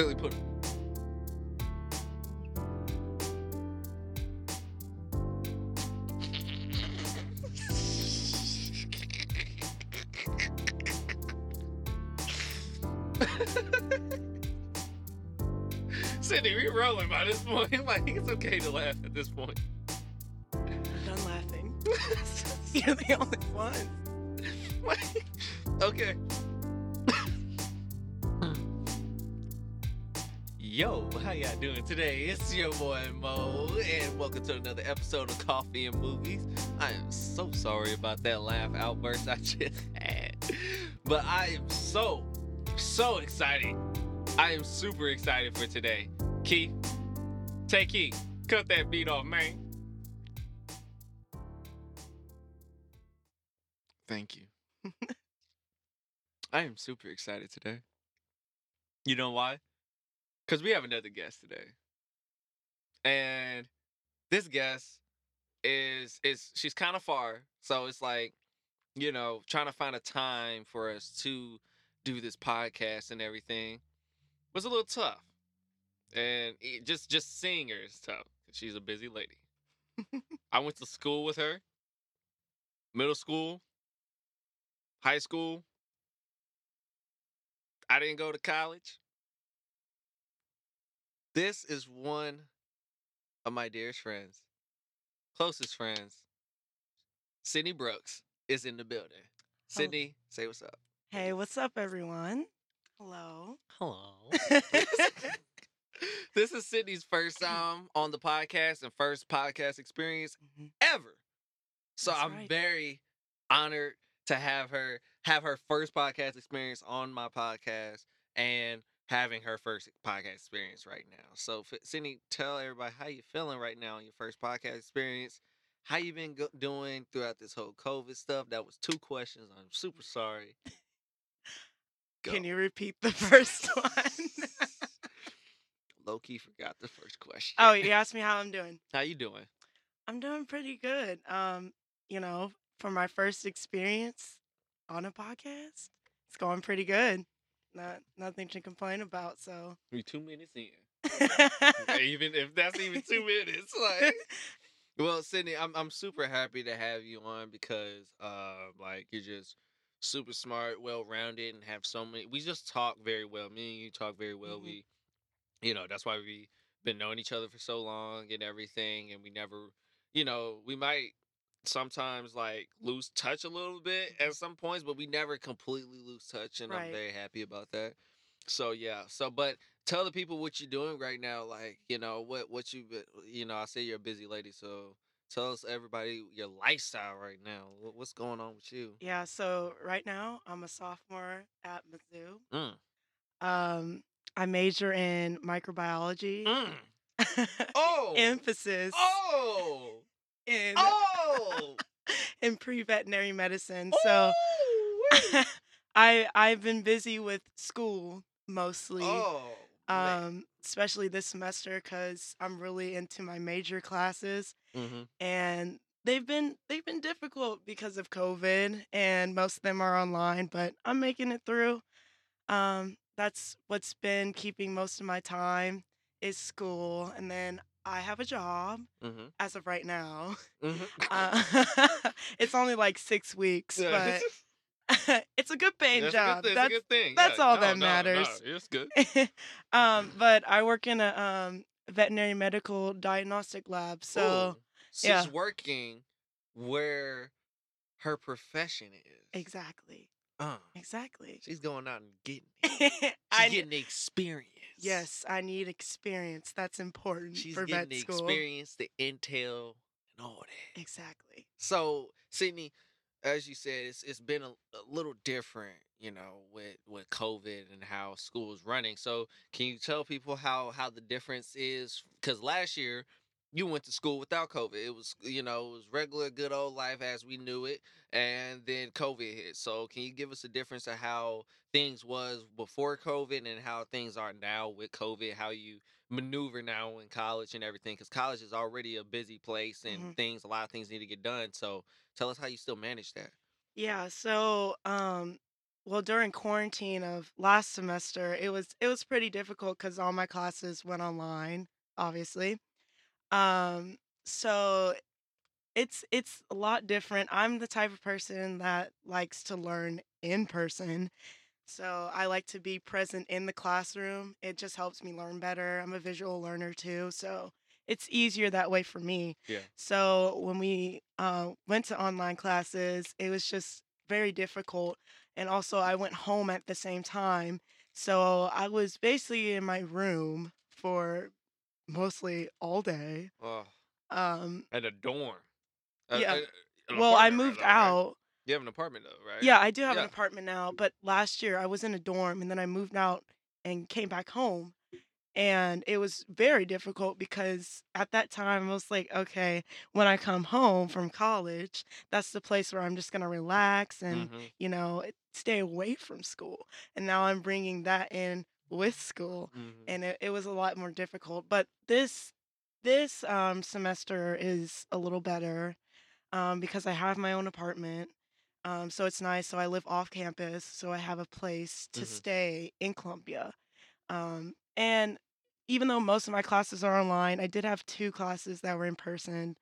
Really put. Cindy, we're rolling by this point. Like it's okay to laugh at this point. I'm done laughing. You're the only one. Like, okay. Yo, how y'all doing today? It's your boy Mo, and welcome to another episode of Coffee and Movies. I am so sorry about that laugh outburst I just had, but I am so, so excited. I am super excited for today. Keith, take Keith, cut that beat off, man. Thank you. I am super excited today. You know why? Because we have another guest today. And this guest is is she's kind of far. So it's like, you know, trying to find a time for us to do this podcast and everything was a little tough. And it, just just seeing her is tough. She's a busy lady. I went to school with her. Middle school, high school. I didn't go to college. This is one of my dearest friends, closest friends. Sydney Brooks is in the building. Sydney, say what's up. Hey, what's up, everyone? Hello. Hello. this is Sydney's first time on the podcast and first podcast experience Mhm. ever. So That's I'm right. very honored to have her have her first podcast experience on my podcast and having her first podcast experience right now. So Sydney, tell everybody how you feeling right now on your first podcast experience. How you been go- doing throughout this whole COVID stuff? That was two questions. I'm super sorry. Can you repeat the first one? Loki forgot the first question. oh, you asked me how I'm doing. how you doing? I'm doing pretty good. Um, you know, for my first experience on a podcast, it's going pretty good. Not nothing to complain about. So, We two minutes in. even if that's even two minutes. Like, well, Sydney, I'm I'm super happy to have you on because, uh, like you're just super smart, well rounded, and have so many. We just talk very well. Me and you talk very well. Mhm. We, you know, that's why we've been knowing each other for so long and everything, and we never, you know, we might sometimes like lose touch a little bit at some points, but we never completely lose touch, and I'm very happy about that. So yeah, so but tell the people what you're doing right now. Like you know what what you you know. I say you're a busy lady, so tell us everybody your lifestyle right now. What, what's going on with you? yeah. So right now, I'm a sophomore at Mizzou. Mm. Um, I major in microbiology. Mm. Oh. Emphasis Oh. In Oh. in pre-veterinary medicine. So. I I've been busy with school mostly. oh. um especially this semester cuz I'm really into my major classes Mhm. and they've been they've been difficult because of COVID and most of them are online, but I'm making it through. Um that's what's been keeping most of my time is school and then I have a job Mhm. as of right now. Mhm. Uh, it's only like 6 weeks, but it's a good paying That's job. Good. That's That's good thing. that's yeah. all No, that no, matters. No, it's good. um, but I work in a um, veterinary medical diagnostic lab. So Ooh, she's yeah. working where her profession is. exactly, Uh, exactly. she's going out and getting it. She's I getting the experience. yes, I need experience. That's important She's for getting vet the school. experience, the intel, and all that. Exactly. So, Sydney, as you said, it's it's been a, a little different, you know, with with COVID and how school is running. So, can you tell people how how the difference is? Because last year you went to school without COVID. It was you know it was regular good old life as we knew it, and then COVID hit. So, can you give us a difference of how things was before COVID and how things are now with COVID? How you maneuver now in college and everything because college is already a busy place and Mhm. things a lot of things need to get done so tell us how you still manage that Yeah. So um, well during quarantine of last semester, it was it was pretty difficult because all my classes went online, obviously. Um, so it's it's a lot different. I'm the type of person that likes to learn in person. So I like to be present in the classroom. It just helps me learn better. I'm a visual learner too, so it's easier that way for me. Yeah. So when we uh, went to online classes, it was just very difficult. And also, I went home at the same time. So I was basically in my room for mostly all day. Oh, Um, at a dorm. Uh, Yeah. uh, an well, I apartment moved right? out. You have an apartment though, right? Yeah, I do have an Yeah. apartment now, but last year I was in a dorm and then I moved out and came back home. And it was very difficult because at that time I was like, okay, when I come home from college, that's the place where I'm just going to relax and, Mhm, you know, stay away from school. And now I'm bringing that in with school mhm. and it, it was a lot more difficult. But this this um, semester is a little better um, because I have my own apartment. Um, so it's nice. So I live off campus, so I have a place to Mhm. stay in Columbia. Um, and even though most of my classes are online, I did have two classes that were in person,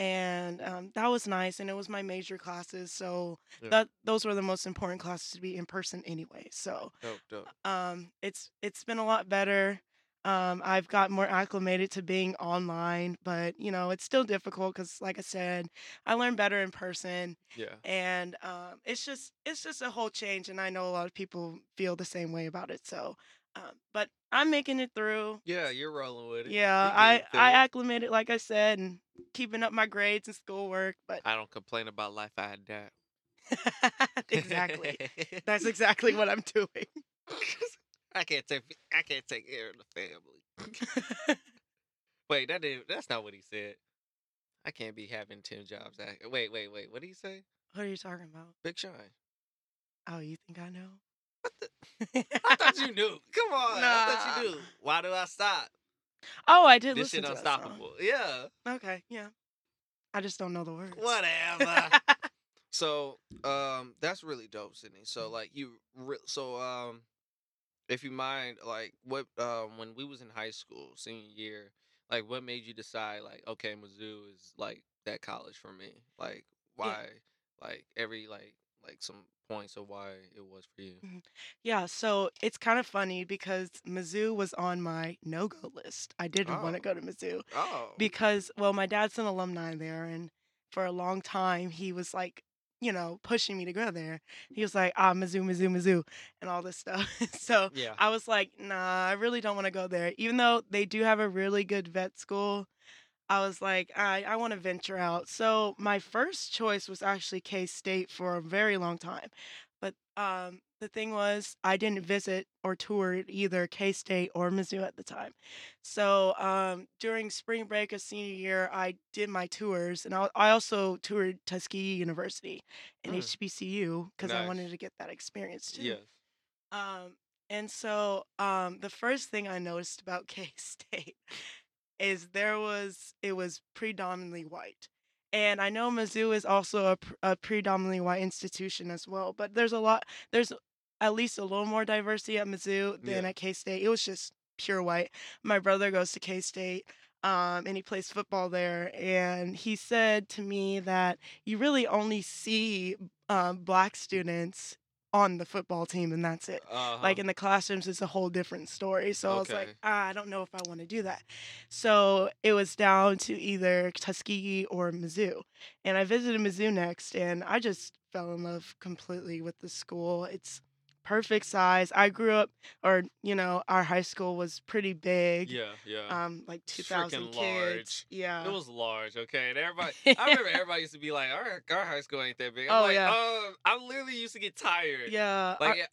and um, that was nice. And it was my major classes, so Yeah. that those were the most important classes to be in person anyway. So Dope, dope. um, it's it's been a lot better. Um, I've got more acclimated to being online, but you know it's still difficult because, like I said, I learn better in person, Yeah. and um, it's just it's just a whole change. And I know a lot of people feel the same way about it. So, um, but I'm making it through. Yeah, you're rolling with it. Yeah, I I acclimated, like I said, and keeping up my grades and schoolwork. But I don't complain about life. I adapt. exactly, that's exactly what I'm doing. I can't take. I can't take care of the family. Wait, that didn't. That's not what he said. I can't be having ten jobs. I, wait, wait, wait. What did he say? what are you talking about? Big Shine. Oh, you think I know? I thought you knew. Come on. I thought you knew. Why do I stop? Oh, I did This listen shit to unstoppable. Yeah. Okay, yeah. I just don't know the words. Whatever. So, um, that's really dope, Sydney. So, like, you, re- so, um, if you mind, like, what, um, when we was in high school, senior year, like, what made you decide, like, okay, Mizzou is like that college for me? Like, why? Like, every, like, like some points of why it was for you. yeah, so it's kind of funny because Mizzou was on my no-go list. I didn't want Oh. to go to Mizzou Oh, because, well, my dad's an alumni there, and for a long time he was like, you know, pushing me to go there. He was like, ah, Mizzou, Mizzou, Mizzou, and all this stuff. so yeah. I was like, nah, I really don't want to go there. Even though they do have a really good vet school, I was like, I, I want to venture out. So my first choice was actually K State for a very long time. But um, the thing was, I didn't visit or tour either K State or Mizzou at the time. So um, during spring break of senior year, I did my tours, and I, I also toured Tuskegee University and Mm. HBCU because I wanted to get that experience too. Yes. Um, and so um, the first thing I noticed about K State is there was it was predominantly white, and I know Mizzou is also a, a predominantly white institution as well. But there's a lot there's at least a little more diversity at Mizzou than Yeah. at K State. It was just pure white. My brother goes to K State. Um, and he plays football there. And he said to me that you really only see um, black students on the football team, and that's it. Uh-huh. like in the classrooms it's a whole different story. So i was like ah, i don't know if i want to do that. So it was down to either tuskegee or mizzou and i visited mizzou next and i just fell in love completely with the school. It's perfect size i grew up or you know our high school was pretty big yeah, yeah. um like 2000 kids large. yeah It was large, okay. And everybody, I remember everybody used to be like, "Our our high school ain't that big." I'm Oh, like, yeah. "Uh, I literally used to get tired." yeah Like, yeah-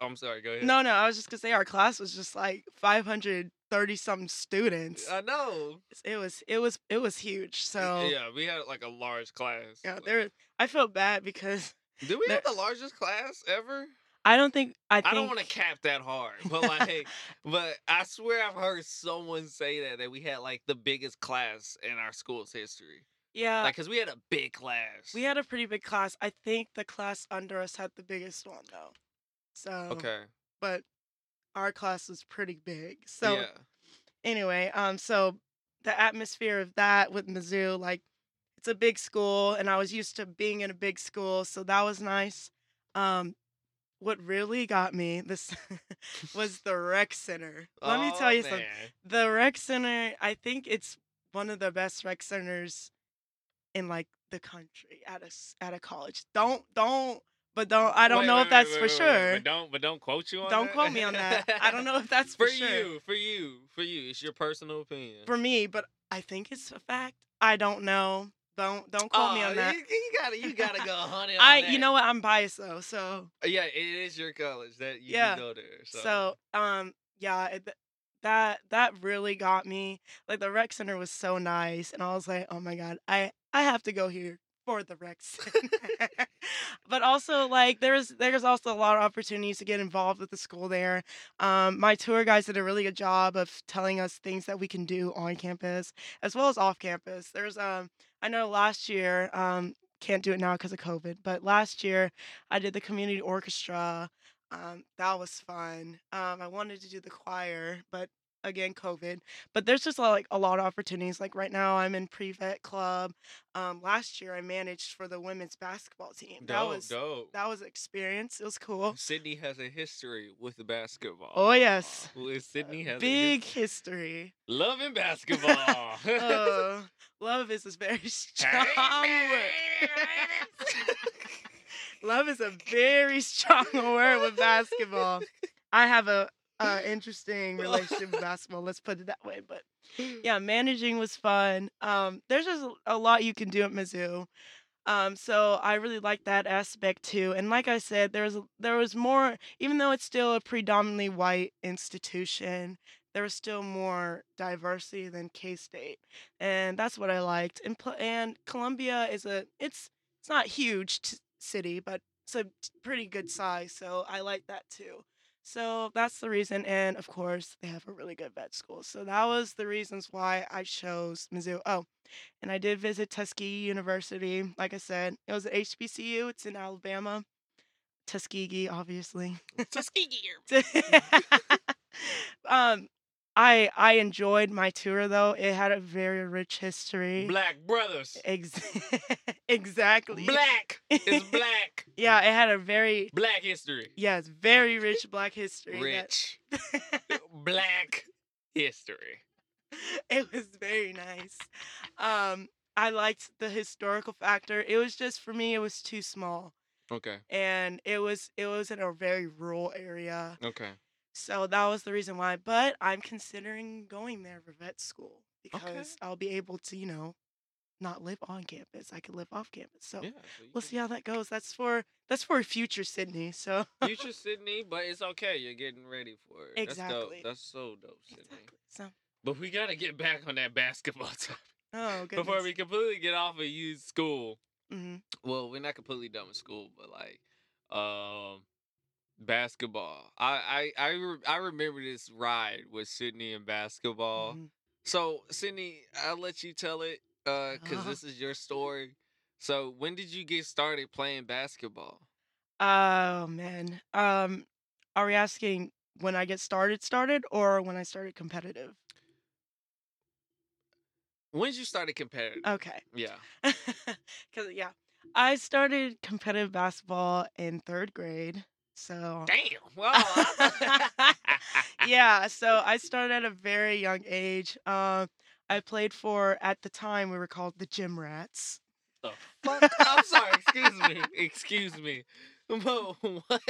oh, I'm sorry. Go ahead. no no i was just gonna say our class was just like 530 something students I know. it was it was it was huge so yeah, we had like a large class. Yeah, there. I felt bad because Did we there- have the largest class ever? I don't think I I, don't want to cap that hard, but like, but I swear I've heard someone say that that we had like the biggest class in our school's history. yeah, Like, cause we had a big class. we had a pretty big class. I think the class under us had the biggest one though. So, Okay. but our class was pretty big. So yeah. anyway, um, so the atmosphere of that with Mizzou, like it's a big school, and I was used to being in a big school, so that was nice. Um, what really got me this was the rec center. Let me oh, tell Oh, you something. The rec center, I think it's one of the best rec centers in like the country at a at a college. Don't don't, but don't. I don't Wait, know wait, if that's wait, for sure. But don't but don't quote you on that. Don't that? quote me on that. I don't know if that's for sure. for sure. you, for you, for you. It's your personal opinion. for me, but I think it's a fact. I don't know. Don't don't quote me on that. You, you gotta you gotta go honey on I that. you know what? I'm biased though. So Yeah, it is your college that you Yeah. go there. So, so, um yeah, it, that that really got me. Like the rec center was so nice and I was like, "Oh my god, I I have to go here for the Rex. but also like there's there's also a lot of opportunities to get involved with the school there. Um my tour guides did a really good job of telling us things that we can do on campus as well as off campus. There's um I know last year um can't do it now because of COVID, but last year I did the community orchestra. Um, that was fun. Um, I wanted to do the choir, but again, COVID. But there's just like a lot of opportunities. Like right now, I'm in pre-vet club. Um, last year, I managed for the women's basketball team. dope, that was dope. that was experience. It was cool. Sydney has a history with the basketball. Oh, yes. Well, Sydney has a Big his- history. loving basketball. Uh, love is a very strong word. Love is a very strong word with basketball. I have a, uh interesting relationship with basketball. Let's put it that way. But yeah, managing was fun. Um, there's just a- lot you can do at Mizzou. Um, so I really like that aspect too. And like I said, there was a- there was more, even though it's still a predominantly white institution, there was still more diversity than K State, and that's what I liked. And and Columbia is a it's it's not huge t- city, but it's a pretty good size. So I like that too. So that's the reason, and of course they have a really good vet school. So that was the reasons why I chose Mizzou. Oh, and I did visit Tuskegee University. Like I said, it was at HBCU. It's in Alabama. Tuskegee, obviously. Tuskegee. um, I I enjoyed my tour though. It had a very rich history. Black brothers. Ex- exactly. Black is black. Yeah, it had a very Black history. yes, very rich Black history. that- Rich. Black history. it was very nice. Um, I liked the historical factor. It was just for me, it was too small, Okay. and it was it was in a very rural area. Okay. So that was the reason why. But I'm considering going there for vet school because I'll be able to, you know, not live on campus. I could live off campus. So Yeah. so you we'll can- see how that goes. That's for that's for future Sydney. So Future Sydney, but it's okay. You're getting ready for it. Exactly. That's dope. That's so dope, Sydney. exactly. So But we gotta get back on that basketball topic oh goodness. before we completely get off of you school. Mhm. Well, we're not completely done with school, but like, um, basketball. I I I, re- I remember this ride with Sydney and basketball. Mhm. So Sydney, I'll let you tell it, uh, because Uh-huh. this is your story. So when did you get started playing basketball? Oh man. Um, are we asking when I get started started or when I started competitive? When did you started competitive? Okay. yeah. Because yeah, I started competitive basketball in third grade. So Damn. Well. yeah, so I started at a very young age. Um, I played for at the time we were called the Gym Rats. the fuck? I'm sorry. Excuse me. Excuse me. But what?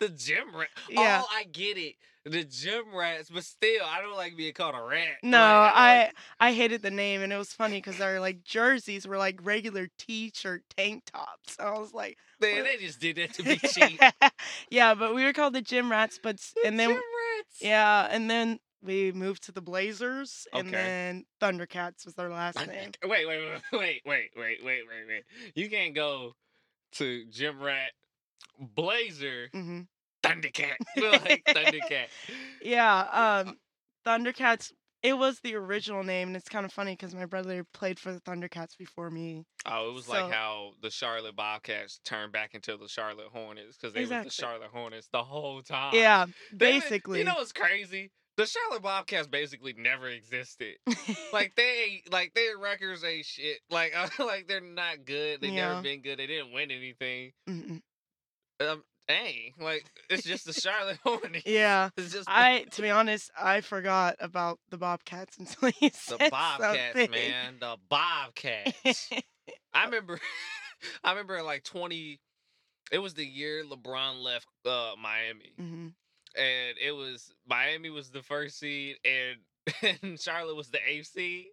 The gym rat? Yeah. Oh, I get it. The gym rats, but still, I don't like being called a rat. No, Like, don't I like- I hated the name, and it was funny because our like jerseys were like regular T-shirt tank tops. I was like, man, they just did that to be cheap. yeah, but we were called the Gym Rats. But The and then gym rats. yeah, and then we moved to the Blazers, and Okay. then Thundercats was our last name. Wait, wait, wait, wait, wait, wait, wait, wait, wait. You can't go to gym rat, blazer, hmm Thundercat. like Thundercat. Yeah, um, Thundercats It was the original name, and it's kind of funny because my brother played for the Thundercats before me. Oh, it was So- like how the Charlotte Bobcats turned back into the Charlotte Hornets because they were the Charlotte Hornets the whole time. Yeah, They basically. you know what's crazy? The Charlotte Bobcats basically never existed. like they like their records ain't shit. Like like they're not good. They Yeah. never been good. They didn't win anything. Mm-mm. Um, dang, like it's just the Charlotte Hornets. yeah. It's just I, to be honest, I forgot about the Bobcats until you said the Bobcats, something. man. The Bobcats. I remember, I remember in like twenty. It was the year LeBron left uh, Miami, hmm and it was Miami was the first seed, and and Charlotte was the eighth seed,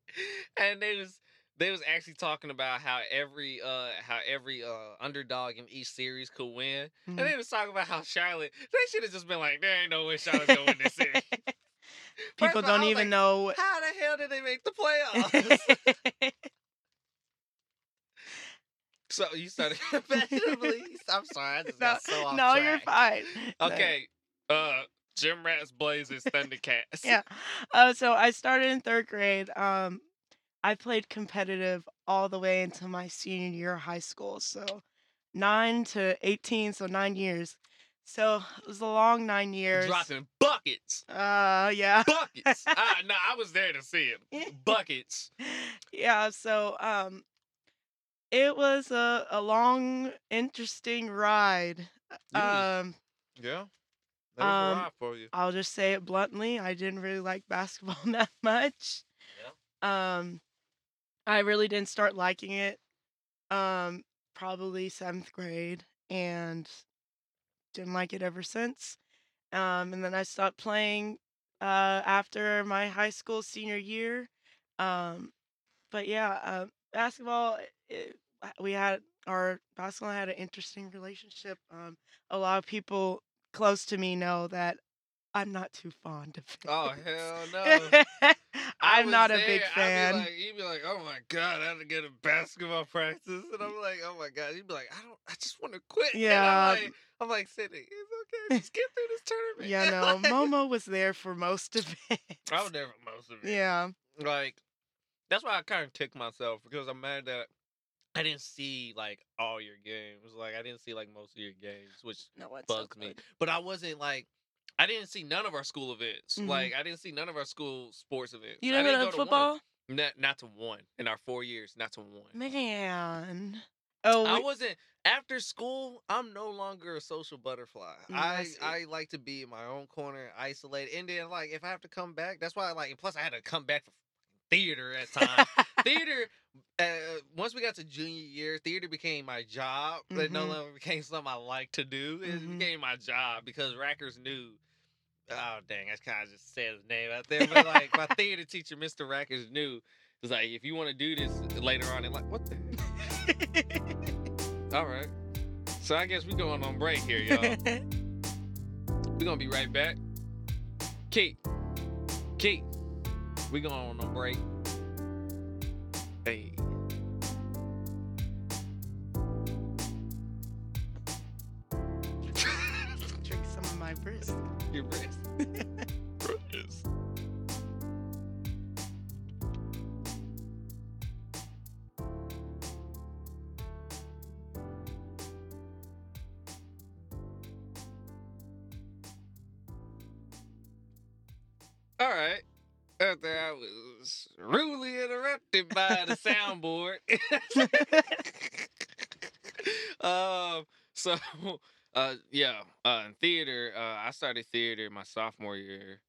and they was they was actually talking about how every uh how every uh underdog in each series could win, and Mhm. they was talking about how Charlotte they should have just been like there ain't no way Charlotte's gonna win this series. People don't even like, know. How the hell did they make the playoffs? So you started competitively. I'm sorry, I just no, got so off no, you're track. fine. No. Okay, uh, Gym Rats Blazers Thundercats. Yeah. Uh, so I started in third grade. Um, I played competitive all the way until my senior year of high school. So nine to 18, so nine years. So it was a long nine years. dropping buckets, Uh, yeah. buckets. ah, no, I was there to see it. Buckets. yeah. So, um, it was a, a long, interesting ride. Um, yeah, that was a Um, for you. I'll just say it bluntly. I didn't really like basketball that much. Yeah. Um, I really didn't start liking it. Um, probably seventh grade, and didn't like it ever since. Um, and then I stopped playing uh, after my high school senior year. Um, but yeah, uh, basketball. It, we had our basketball had an interesting relationship. Um, a lot of people close to me know that I'm not too fond of it. Oh hell no. I'm not a big I'd fan. be like, he'd be like, "Oh my god, I had to get a basketball practice," and I'm like, "Oh my god." He'd be like, "I don't, I just want to quit." And Yeah. I'm like, I'm like, Sydney, it's okay, just get through this tournament. yeah, no, Like, Momo was there for most of it. I was there for most of it. Yeah, like that's why I kind of kick myself because I'm mad that I didn't see like all your games. Like I didn't see like most of your games, which no, it's so bugs me. But I wasn't like. I didn't see none of our school events. Mhm. Like I didn't see none of our school sports events. You never didn't done go to football, Not not to one in our four years. Not to one. man. Oh, I we- wasn't after school. I'm no longer a social butterfly. Mm, I I. I like to be in my own corner, isolated. And then like if I have to come back, that's why I like. And plus, I had to come back for theater at times. theater. Uh, once we got to junior year, theater became my job. It no Mhm. longer became something I like to do. It Mhm. became my job because Rackers knew. Oh dang! I kind of just said his name out there, but like my theater teacher, Mr. Rackers, knew. Was like, if you want to do this later on, and like, what the? All right. So I guess we going on break here, y'all. we gonna be right back. Kate, Kate, we going on break. Hey. Started theater my sophomore year,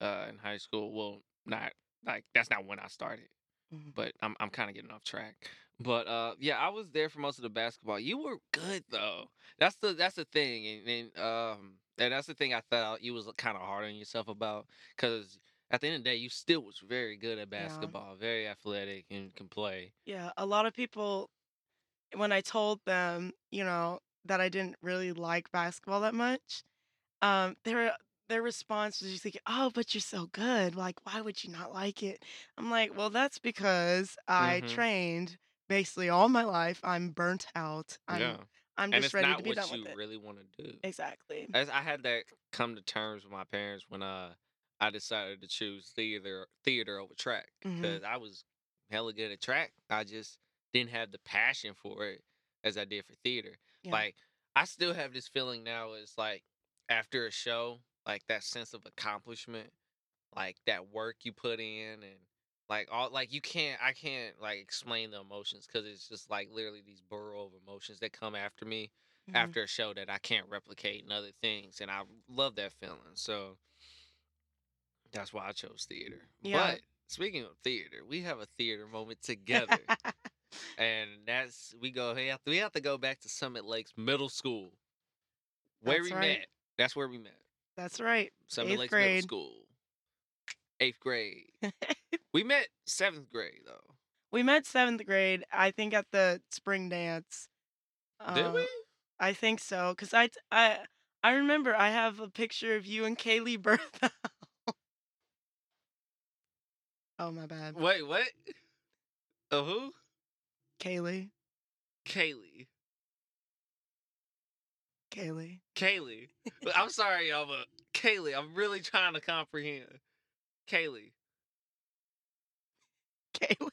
uh, in high school. Well, not like that's not when I started, Mhm. but I'm I'm kind of getting off track. But uh, yeah, I was there for most of the basketball. You were good though. That's the that's the thing, and, and um, and that's the thing I thought you was kind of hard on yourself about, because at the end of the day, you still was very good at Yeah. basketball, very athletic, and can play. Yeah, a lot of people, when I told them, you know, that I didn't really like basketball that much, um, their their response was just like, "Oh, but you're so good. Like, why would you not like it?" I'm like, "Well, that's because I Mhm. trained basically all my life. I'm burnt out. I'm yeah, I'm just it's ready to be done with it." really want to do. Exactly. As I had that come to terms with my parents when uh I decided to choose theater theater over track because I was hella good at track. I just didn't have the passion for it as I did for theater. Yeah. Like I still have this feeling now is like after a show, like that sense of accomplishment, like that work you put in and like all like you can't I can't like explain the emotions because it's just like literally these burrow of emotions that come after me Mhm. after a show that I can't replicate in other things, and I love that feeling. So that's why I chose theater. Yeah. But speaking of theater, we have a theater moment together, and that's we go we have to, we have to go back to Summit Lakes Middle School, where That's we right. met. That's where we met. That's right. Eighth Lakes grade. Middle School, eighth grade. we met seventh grade though. we met seventh grade, I think, at the spring dance. Did Uh, we? I think so, cause I, t- I, I remember I have a picture of you and Kaylee Bertha. oh my bad, Wait, what? Of who? Kaylee, Kaylee. Kaylee. Kaylee. I'm sorry, y'all, but Kaylee, I'm really trying to comprehend. Kaylee. Kaylee.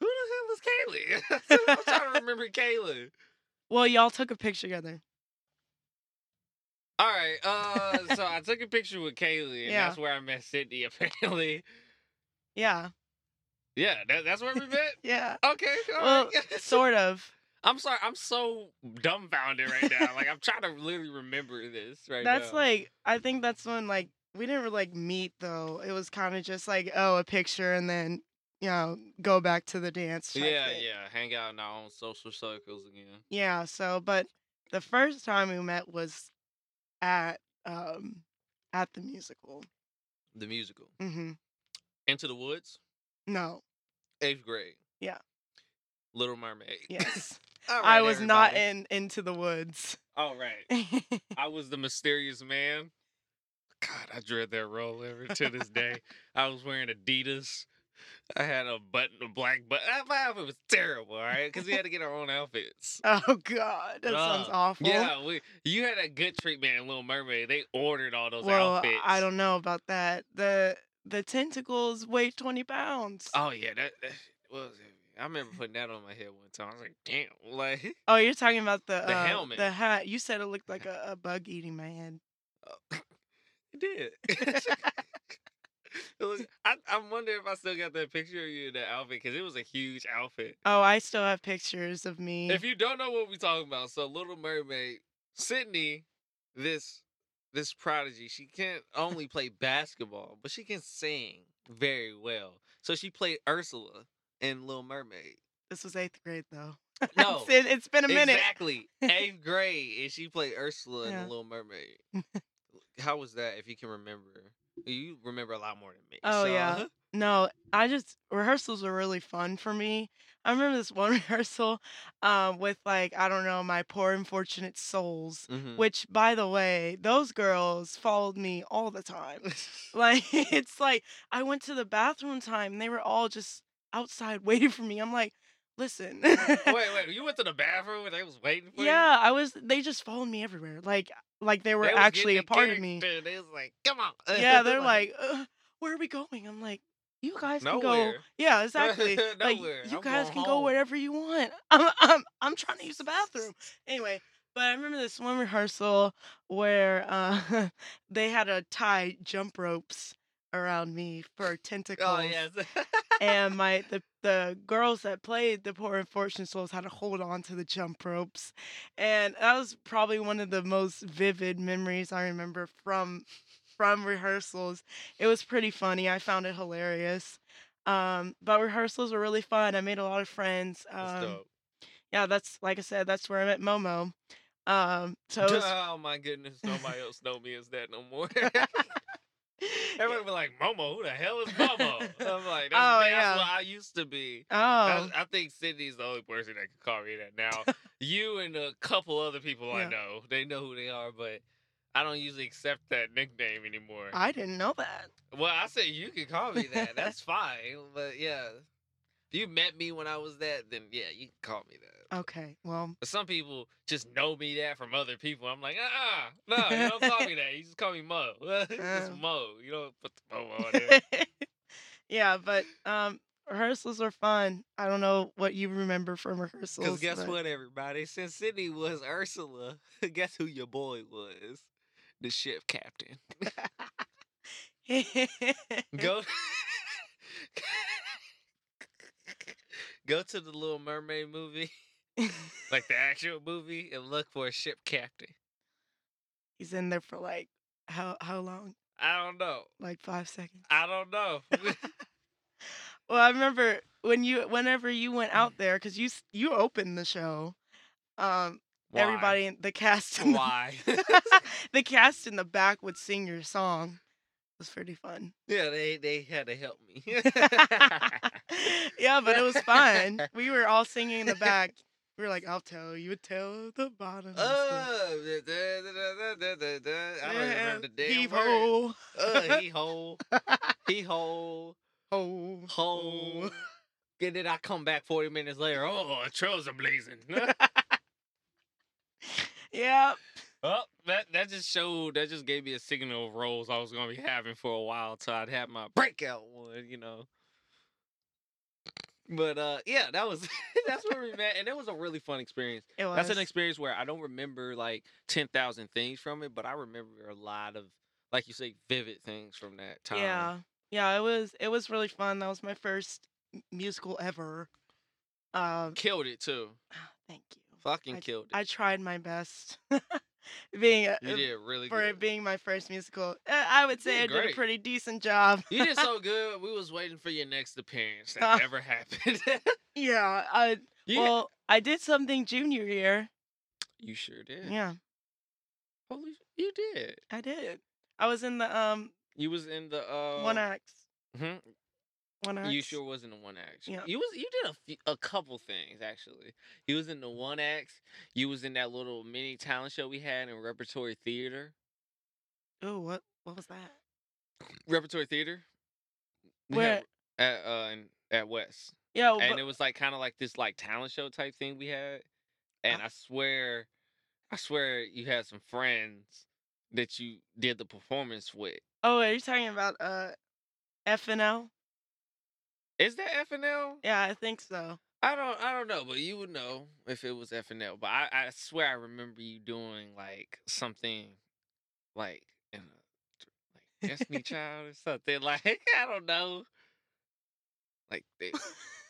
Who the hell is Kaylee? I'm trying to remember Kaylee. Well, y'all took a picture together. All right, uh, so I took a picture with Kaylee, and Yeah. that's where I met Sydney, apparently. Yeah, Yeah, that, that's where we met? yeah. Okay, all Well, right. sort of. I'm sorry, I'm so dumbfounded right now. Like, I'm trying to literally remember this right That's now. like I think that's when like we didn't really like meet though. It was kind of just like oh a picture and then you know go back to the dance. Yeah, thing. yeah, hang out in our own social circles again. Yeah, so but the first time we met was at um at the musical. The musical. Mhm. Into the Woods, No. eighth grade. Yeah. Little Mermaid. Yes. All I right, was not in into the woods. All right. I was the mysterious man. God, I dread that role ever to this day. I was wearing Adidas. I had a button, a black button. My outfit was terrible, all right, because we had to get our own outfits. oh god, that sounds awful. Yeah, we. You had a good treatment in Little Mermaid. They ordered all those well, outfits. I don't know about that. The the tentacles weigh 20 pounds. Oh yeah, that, that was. heavy. I remember putting that on my head one time. I was like, damn, like. Oh, you're talking about the The uh, helmet. the hat. You said it looked like a, a bug eating my head. It did. It was- I, I wonder if I still got that picture of you in that outfit because it was a huge outfit. Oh, I still have pictures of me. If you don't know what we're talking about, so Little Mermaid, Sydney, this this prodigy, she can't only play basketball, but she can sing very well. So she played Ursula in Little Mermaid. this was eighth grade though. No, it's, it's been a minute. exactly eighth grade, and she played Ursula in Yeah. the Little Mermaid. How was that? If you can remember, you remember a lot more than me. Oh, so- yeah. No, I just rehearsals were really fun for me. I remember this one rehearsal um, with like I don't know my poor unfortunate souls. Mhm. Which, by the way, those girls followed me all the time. Like it's like I went to the bathroom time and they were all just outside waiting for me. I'm like, listen. wait, wait, you went to the bathroom and they was waiting for you? yeah, I was. They just followed me everywhere. Like like they were They actually a part of me. They was like, come on. Yeah, they're like, uh, where are we going? I'm like, you guys can go. Yeah, exactly. like you I'm guys can go wherever you want. I'm I'm I'm trying to use the bathroom. Anyway, but I remember this one rehearsal where uh they had to tie jump ropes around me for tentacles. Oh, yes. and my the the girls that played the poor unfortunate souls had to hold on to the jump ropes and that was probably one of the most vivid memories i remember from from rehearsals it was pretty funny i found it hilarious um but rehearsals were really fun i made a lot of friends That's um dope. yeah that's like i said that's where i met momo um so was, oh, my goodness. Nobody else know me as that no more. Everybody be like, Momo, who the hell is Momo? I'm like, that's, Oh, that's yeah. what I used to be. oh I, I think Sydney's the only person that can call me that now. you and a couple other people I know, they know who they are, but I don't usually accept that nickname anymore. i didn't know that well, I said you can call me that. That's fine. But yeah, If you met me when I was that, then yeah, you can call me that. Okay. Well, But some people just know me that from other people. I'm like, uh no, you don't call me that. You just call me Mo. it's Uh. Mo. You don't put the Mo on there. yeah, but um, rehearsals are fun. I don't know what you remember from rehearsals. Because guess but- what, everybody? Since Sydney was Ursula, guess who your boy was? The ship captain. Go. Go to the Little Mermaid movie, like the actual movie, and look for a ship captain. He's in there for like how how long? I don't know. Like five seconds. I don't know. Well, I remember when you whenever you went out there because you you opened the show. Um, Why? everybody in the cast. In the- Why? the cast in the back would sing your song. It was pretty fun. yeah, they they had to help me. yeah, but it was fun. We were all singing in the back. We were like, "I'll tell you, will tell the bottom." Oh, da- da- da-. I don't even remember the damn Heave word. ho, Uh, he hole, he hole, ho, hole. And then I come back 40 minutes later. Oh, trails are blazing. Yeah, well, that that just showed. That just gave me a signal of roles I was gonna be having for a while till I'd have my breakout one. You know. But uh, yeah, that was that's where we met, and it was a really fun experience. it was. That's an experience where I don't remember like ten thousand things from it, but I remember a lot of, like you say, vivid things from that time. Yeah, yeah, it was. It was really fun. That was my first musical ever. Um, killed it too. thank you. Fucking killed it. I tried my best. being a, you did really for good. it being my first musical, uh, I would say I did a pretty decent job. You did so good. We was waiting for your next appearance. That Uh, never happened. yeah, I You- well, I did something junior year. you sure did. Yeah, Holy, you did. I did. I was in the um You was in the uh. one act. mhm, One. You sure was in the one act. Yeah. You was you did a few, a couple things actually. You was in the one act. You was in that little mini talent show we had in repertory theater. Oh, what what was that? Repertory theater. We Where? had at uh in, at West, Yeah, and but, it was like kind of like this like talent show type thing we had. And Uh I swear, I swear you had some friends that you did the performance with. oh, are you talking about uh FNL? Is that FNL? Yeah, I think so. I don't I don't know, but you would know if it was FNL. But I, I swear I remember you doing like something like in a like Destiny Child or something. Like I don't know. Like they,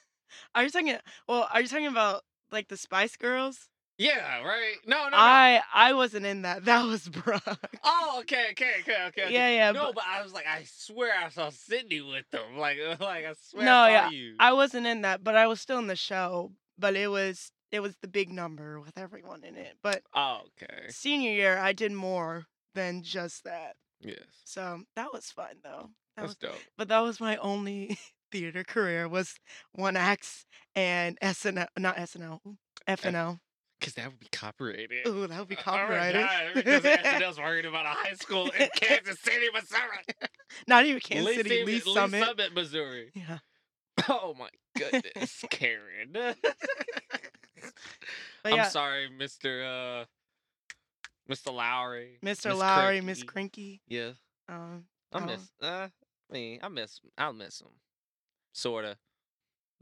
Are you talking? Well, are you talking about like the Spice Girls? Yeah, right. No, no, no. I I wasn't in that. That was Brooke. Oh, okay, okay, okay, okay. Yeah, yeah. No, but but I was like, I swear I saw Sydney with them. Like, like I swear No, I saw yeah, you. I wasn't in that, but I was still in the show. But it was it was the big number with everyone in it. But oh, okay. senior year, I did more than just that. Yes, So that was fun though. That that's was, dope. but that was my only theater career was one acts and SNL, not SNL, FNL. Cause that would be copyrighted. Oh, that would be Oh my copyrighted. God, because SNL's worried about a high school in Kansas City, Missouri. not even Kansas Lee City, Lee Summit, Summit. Summit, Missouri. Yeah. Oh my goodness, Karen. I'm yeah, sorry, Mr. Uh, Mr. Lowry. Mr. Miss Lowry, Miss Crinky. Yeah, Um, I Oh. miss. Uh, I mean, I miss. I'll miss him. Sorta,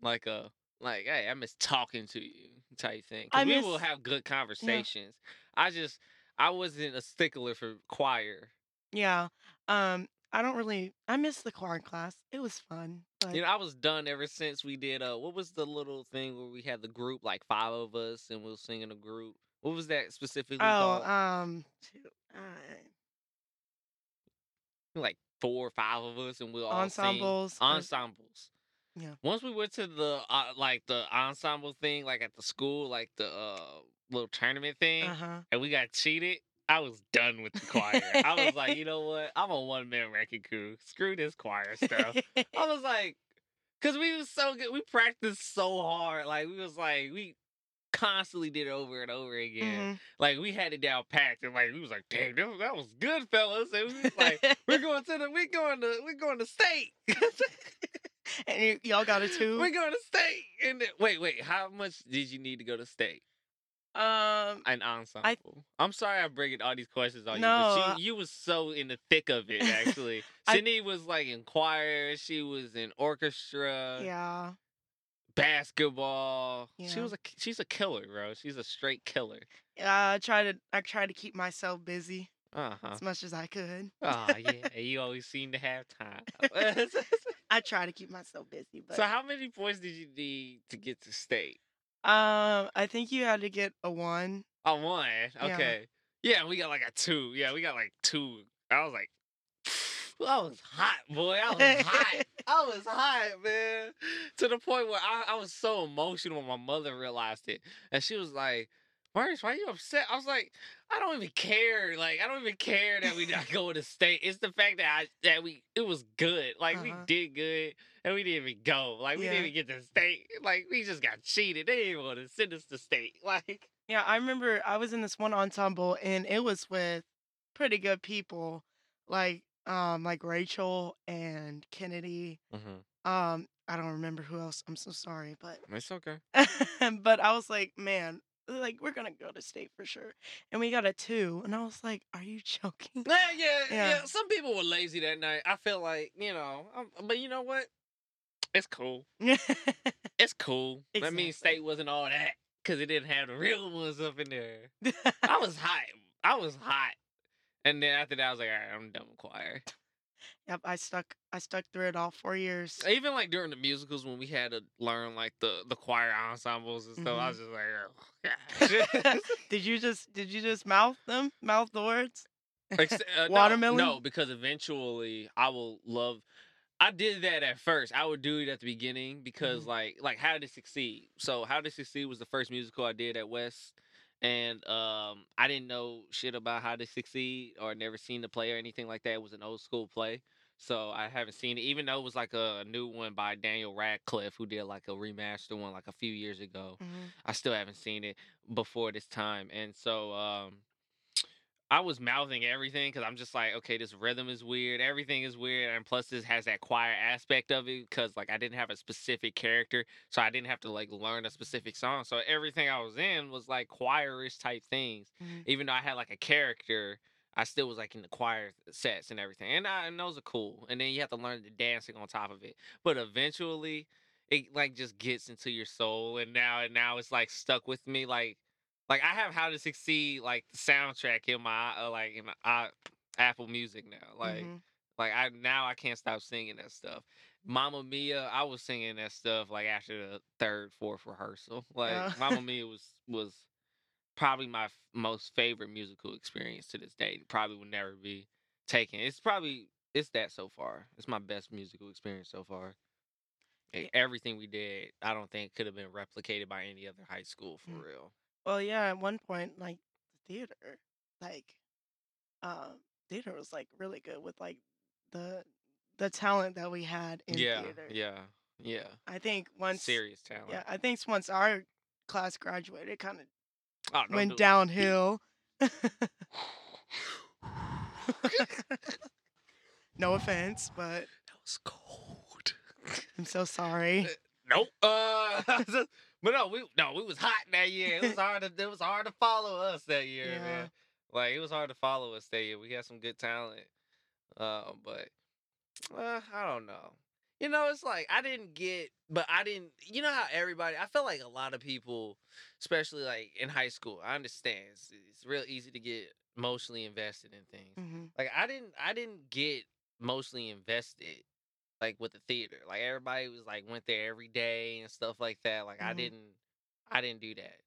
like uh, like hey, I miss talking to you type thing. I we will have good conversations. I just, I wasn't a stickler for choir. yeah. Um, I don't really. I miss the choir class. It was fun. But You know, I was done ever since we did. Uh, what was the little thing where we had the group, like five of us, and we will sing in a group? What was that specifically oh, called? um, uh, like four or five of us, and we'll all sing. Ensembles. Ensembles. Yeah. Once we went to the uh, like the ensemble thing, like at the school, like the uh, little tournament thing, Uh-huh. and we got cheated. I was done with the choir. I was like, you know what? I'm a one man wrecking crew. Screw this choir stuff. I was like, cause we was so good. We practiced so hard. Like we was like we constantly did it over and over again. Mhm. Like we had it down packed, and like we was like, dang, that was, that was good, fellas. And we was like, we're going to the, we're going to, we're going to state. and y- y'all got a two. We're going to state. And then, wait, wait. How much did you need to go to state? Um, An ensemble. I'm sorry I'm bringing all these questions on you, No, but I- she, you was so in the thick of it. Actually, I- Sydney was like in choir. She was in orchestra. yeah. basketball. She Yeah. was a she's a killer, bro. She's a straight killer. Yeah, I try to I try to keep myself busy Uh huh. as much as I could. Oh yeah, you always seem to have time. I try to keep myself busy, but so how many points did you need to get to state? um, I think you had to get a one. Oh, one. Okay. Yeah, we got like a two. Yeah, we got like two. I was like, I was hot, boy. I was hot. I was hot, man. To the point where I, I was so emotional when my mother realized it. And she was like, Maurice, why are you upset? I was like, I don't even care. Like, I don't even care that we not going to state. It's the fact that I that we it was good. Like we Uh-huh. did good and we didn't even go. Like we Yeah. didn't even get to state. Like we just got cheated. They didn't want to send us to state. Like Yeah, I remember I was in this one ensemble and it was with pretty good people, like um like Rachel and Kennedy. Um, I don't remember who else. I'm so sorry, but It's okay. but I was like, man, like we're gonna go to state for sure. And we got a two, and I was like, are you joking? Yeah, yeah, yeah, Yeah. Some people were lazy that night. I feel like you know, um, but you know what? It's cool. It's cool. That means Exactly. state wasn't all that because it didn't have the real ones up in there. I was hot. I was hot. And then after that, I was like, all right, I'm done with choir. yep, I stuck. I stuck through it all four years. Even like during the musicals when we had to learn like the the choir ensembles and stuff, I was just like, oh, did you just did you just mouth them? Mouth the words? Uh, no, Watermelon? No, because eventually I will love. I did that at first. I would do it at the beginning because Mhm. like like How to Succeed. So How to Succeed was the first musical I did at West, and um I didn't know shit about How to Succeed or never seen the play or anything like that. It was an old school play. So I haven't seen it, even though it was like a, new one by Daniel Radcliffe, who did like a remaster one like a few years ago. Mhm. I still haven't seen it before this time, and so um, I was mouthing everything because I'm just like, okay, this rhythm is weird, everything is weird, and plus this has that choir aspect of it because like I didn't have a specific character, so I didn't have to like learn a specific song. So everything I was in was like choirish type things, Mhm. even though I had like a character. I still was like in the choir sets and everything, and, I, and those are cool. And then you have to learn the dancing on top of it. But eventually, it like just gets into your soul and now and now it's like stuck with me like like I have how to succeed like the soundtrack in my uh, like in my uh, Apple Music now like Mhm. like I now I can't stop singing that stuff. Mamma Mia, I was singing that stuff like after the third, fourth rehearsal. Like Yeah. Mamma Mia was was probably my f- most favorite musical experience to this day. It probably will never be taken. It's probably it's that so far. It's my best musical experience so far. Yeah. Everything we did, I don't think could have been replicated by any other high school for Mm. real. Well, yeah, at one point, like the theater, like, um, theater was like really good with like the the talent that we had in yeah, theater. yeah, yeah. I think once, Serious talent. yeah, I think once our class graduated, it kind of Oh, don't went it. downhill. no offense, but That was cold. I'm so sorry. Nope. Uh, but no, we no, we was hot that year. It was hard to it was hard to follow us that year, Yeah. man. Like it was hard to follow us that year. We had some good talent, uh, but uh, I don't know. You know, it's like I didn't get, but I didn't. You know how everybody? I feel like a lot of people, especially like in high school. I understand it's, it's real easy to get emotionally invested in things. hmm Like I didn't I didn't get mostly invested like with the theater. Like everybody was like went there every day and stuff like that. Like I Mhm. didn't I didn't do that.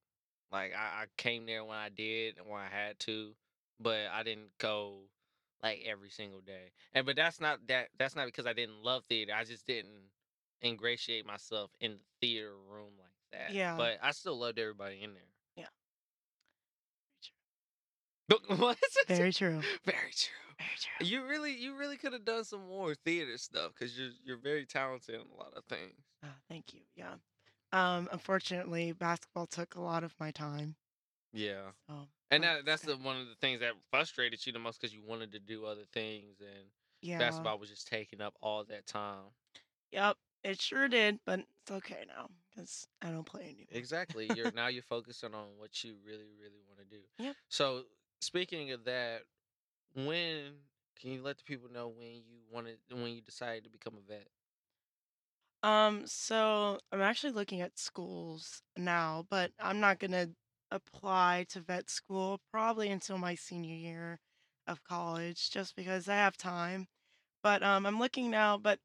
Like I, I came there when I did and when I had to, but I didn't go like every single day. And but that's not that that's not because I didn't love theater. I just didn't ingratiate myself in the theater room like that. Yeah. But I still loved everybody in there. Yeah. But what? Very true. Very true. Very true. You really, you really could have done some more theater stuff because you're you're very talented in a lot of things. Oh, thank you. Yeah. Um, unfortunately, basketball took a lot of my time. Yeah, So and that that's the one of the things that frustrated you the most because you wanted to do other things and yeah. basketball was just taking up all that time. Yep. It sure did, but it's okay now because I don't play anymore. Exactly. You're now you're focusing on what you really, really want to do. Yep. So speaking of that, when can you let the people know when you wanted when you decided to become a vet? Um, so I'm actually looking at schools now, but I'm not gonna apply to vet school probably until my senior year of college, just because I have time. But um, I'm looking now, but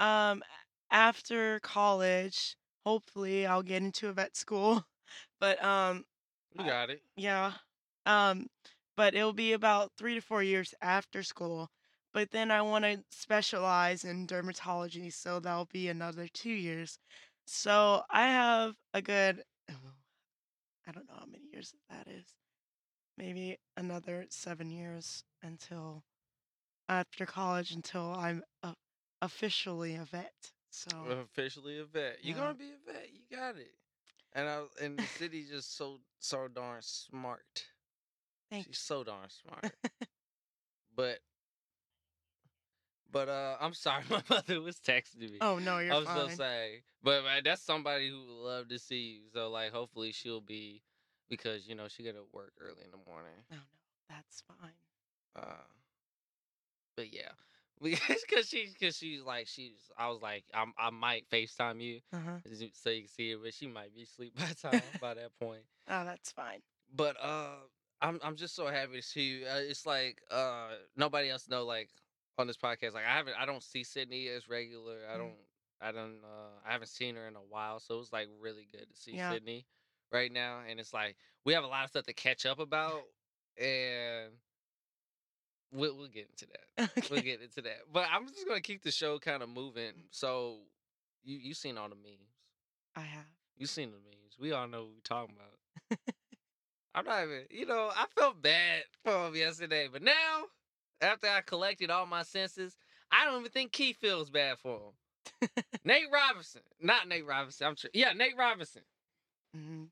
um, after college, hopefully I'll get into a vet school. But um, You got it. yeah, um, but it'll be about three to four years after school. But then I want to specialize in dermatology, so that'll be another two years. So I have a good, I don't know how many years that is. Maybe another seven years until after college until I'm a, officially a vet. So Officially a vet. You're yeah, gonna be a vet. You got it. And I and the city's just so so darn smart. thank She's so darn smart. But but uh I'm sorry, my mother was texting me. Oh no, you're I was so fine. saying. But man, that's somebody who would love to see you. So like hopefully she'll be because you know she gotta work early in the morning. No, no, that's fine. Uh but yeah. Because she, cause she's like, she's. I was like, I'm, I might Facetime you Uh huh. so you can see it, but she might be asleep by time by that point. Oh, that's fine. But uh, I'm, I'm just so happy to see you. Uh, it's like uh, nobody else know like on this podcast. Like I haven't, I don't see Sydney as regular. I Mm. don't, I don't, uh, I haven't seen her in a while. So it's like really good to see Yeah. Sydney right now. And it's like we have a lot of stuff to catch up about, and we'll, we'll get into that. We'll Okay. get into that. But I'm just gonna keep the show kind of moving. So you you seen all the memes. I have. You seen the memes. We all know what we're talking about. I'm not even you know, I felt bad for him yesterday, but now, after I collected all my senses, I don't even think Keith feels bad for him. Nate Robinson. Not Nate Robinson. I'm sure. Yeah, Nate Robinson. hmm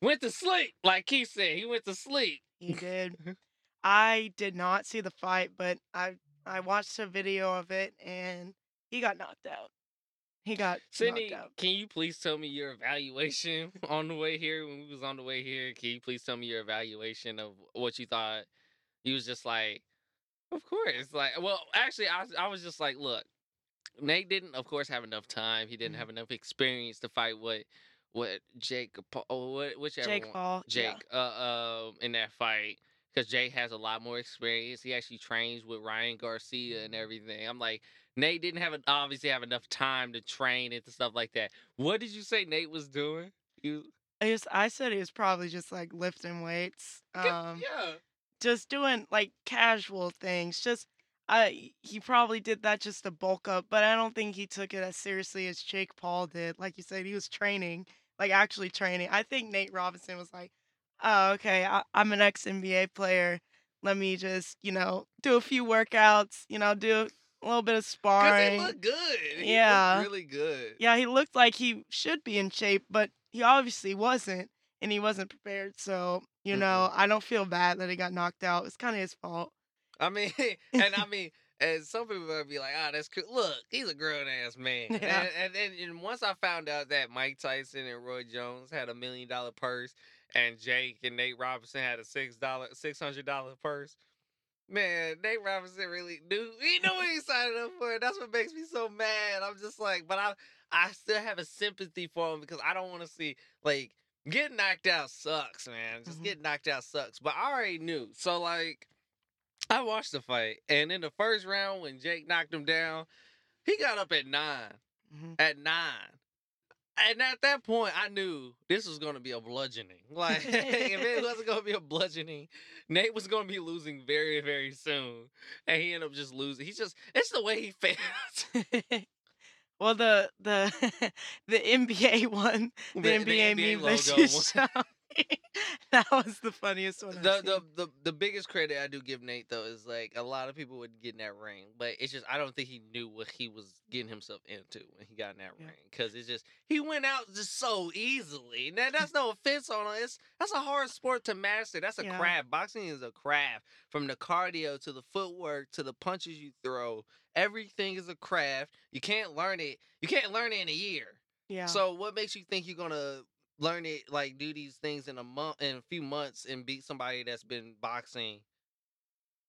Went to sleep. Like Keith said, he went to sleep. He did. I did not see the fight, but I I watched a video of it and he got knocked out. He got Sydney, knocked out. can you please tell me your evaluation on the way here? When we was on the way here, can you please tell me your evaluation of what you thought? You was just like, of course. Like, well, actually, I was, I was just like, look, Nate didn't, of course, have enough time. He didn't Mhm. have enough experience to fight what what Jake, Pa- oh, what whichever Jake one, Paul. Yeah. Jake, uh, um, in that fight. Because Jake has a lot more experience. He actually trains with Ryan Garcia and everything. I'm like, Nate didn't have obviously have enough time to train and stuff like that. What did you say Nate was doing? You I said he was probably just like lifting weights. Um yeah. Just doing like casual things. Just uh, I he probably did that just to bulk up, but I don't think he took it as seriously as Jake Paul did. Like you said, he was training, like actually training. I think Nate Robinson was like, "Oh, okay, I, I'm an ex NBA player. Let me just you know do a few workouts. You know, do a little bit of Cause he sparring." looked good. He Yeah. looked really good. Yeah, he looked like he should be in shape, but he obviously wasn't, and he wasn't prepared. So, you Mm-mm. know, I don't feel bad that he got knocked out. It's kind of his fault. I mean, and I mean, and some people would be like, "Ah, that's cool." Look, he's a grown ass man. Yeah. And, and then and once I found out that Mike Tyson and Roy Jones had a million dollar purse, and Jake and Nate Robinson had a six dollar, six hundred dollar purse. Man, Nate Robinson really knew. He knew what he signed up for. That's what makes me so mad. I'm just like, but I, I still have a sympathy for him because I don't want to see like getting knocked out sucks, man. Just Mhm. getting knocked out sucks. But I already knew. So like, I watched the fight, and in the first round when Jake knocked him down, he got up at nine. hmm At nine. And at that point, I knew this was going to be a bludgeoning. Like, if it wasn't going to be a bludgeoning, Nate was going to be losing very, very soon. And he ended up just losing. He's just, it's the way he fails. well, the the the NBA one, the, NBA, meme that you showed, that was the funniest one. The, the the the biggest credit I do give Nate though is like a lot of people would get in that ring, but it's just I don't think he knew what he was getting himself into when he got in that Yeah. ring because it's just he went out just so easily. Now that's no offense on it. It's that's a hard sport to master. That's a Yeah. craft. Boxing is a craft from the cardio to the footwork to the punches you throw. Everything is a craft. You can't learn it. You can't learn it in a year. yeah. So what makes you think you're gonna learn it like do these things in a month in a few months and beat somebody that's been boxing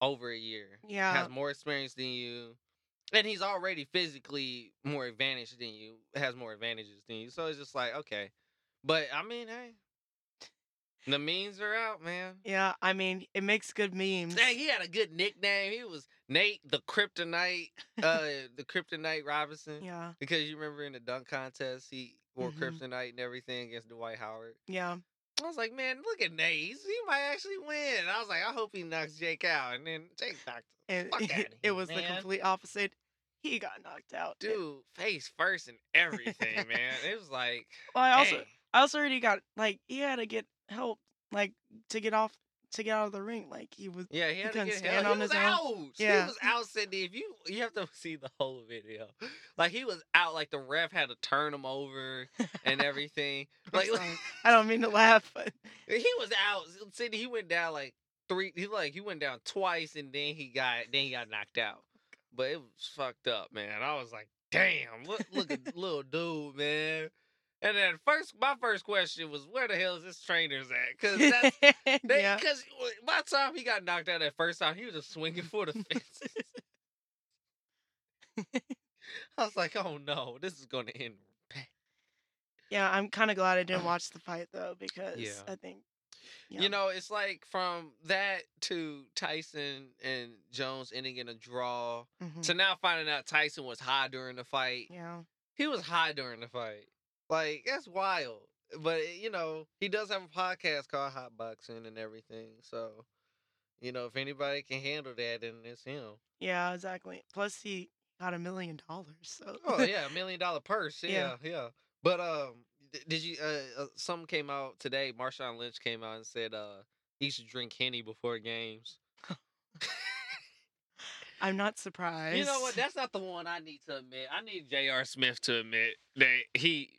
over a year? yeah. Has more experience than you. And he's already physically more advantaged than you, has more advantages than you. So it's just like, okay. But I mean, hey. The memes are out, man. yeah. I mean, it makes good memes. Dang, he had a good nickname. He was Nate the Kryptonite, uh, the Kryptonite Robinson. Yeah. Because you remember in the dunk contest, he wore Mhm. kryptonite and everything against Dwight Howard. Yeah. I was like, man, look at Nate. He's- He might actually win. And I was like, I hope he knocks Jake out. And then Jake knocked And Fuck it here, was the complete opposite. He got knocked out. It- dude face first and everything, man. It was like, Well, I also dang. I also already got like he had to get help like to get off to get out of the ring. Like he was yeah, he had to couldn't get stand help. on He was his own. out. Yeah. He was out sitting. If you you have to see the whole video, like he was out. Like the ref had to turn him over and everything. I'm Like. I don't mean to laugh, but He was out. Sydney, he went down like three. He like he went down twice, and then he got then he got knocked out. But it was fucked up, man. I was like, damn, look look at little dude, man. And then first, my first question was, where the hell is this trainers at? Because they, yeah. by the time he got knocked out that first time, he was just swinging for the fences. I was like, oh no, this is going to end bad. Yeah, I'm kind of glad I didn't watch the fight though because Yeah. I think yeah. You know, it's like from that to Tyson and Jones ending in a draw Mhm. to now finding out Tyson was high during the fight. yeah. He was high during the fight. Like, that's wild. But, eh, you know, he does have a podcast called Hot Boxing and everything. So, you know, if anybody can handle that, then it's him. Yeah, exactly. Plus he got a million dollars. So Oh, yeah, a million dollar purse. Yeah, Yeah. yeah. But, um, did you, uh, uh, something came out today. Marshawn Lynch came out and said, uh, he should drink Henny before games. I'm not surprised. You know what? That's not the one I need to admit. I need J.R. Smith to admit that he,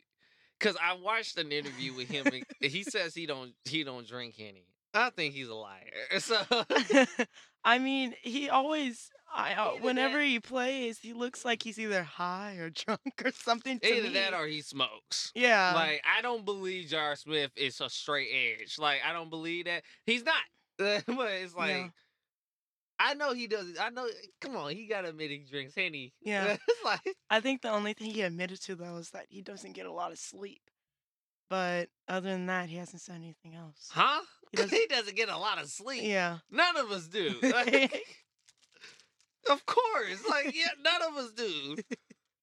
because I watched an interview with him. and he says he don't he don't drink any. I think he's a liar. So I mean, he always I uh, Either that- whenever he plays, he looks like he's either high or drunk or something to either me. that or he smokes. yeah. Like I don't believe J.R. Smith is a straight edge. Like I don't believe that he's not. but it's like. I know he does. I know. Come on, he gotta admit he drinks henny. Yeah. it's like I think the only thing he admitted to though is that he doesn't get a lot of sleep. But other than that, he hasn't said anything else. huh? He doesn't- he doesn't get a lot of sleep. Yeah. None of us do. Like, of course. Like, yeah, none of us do.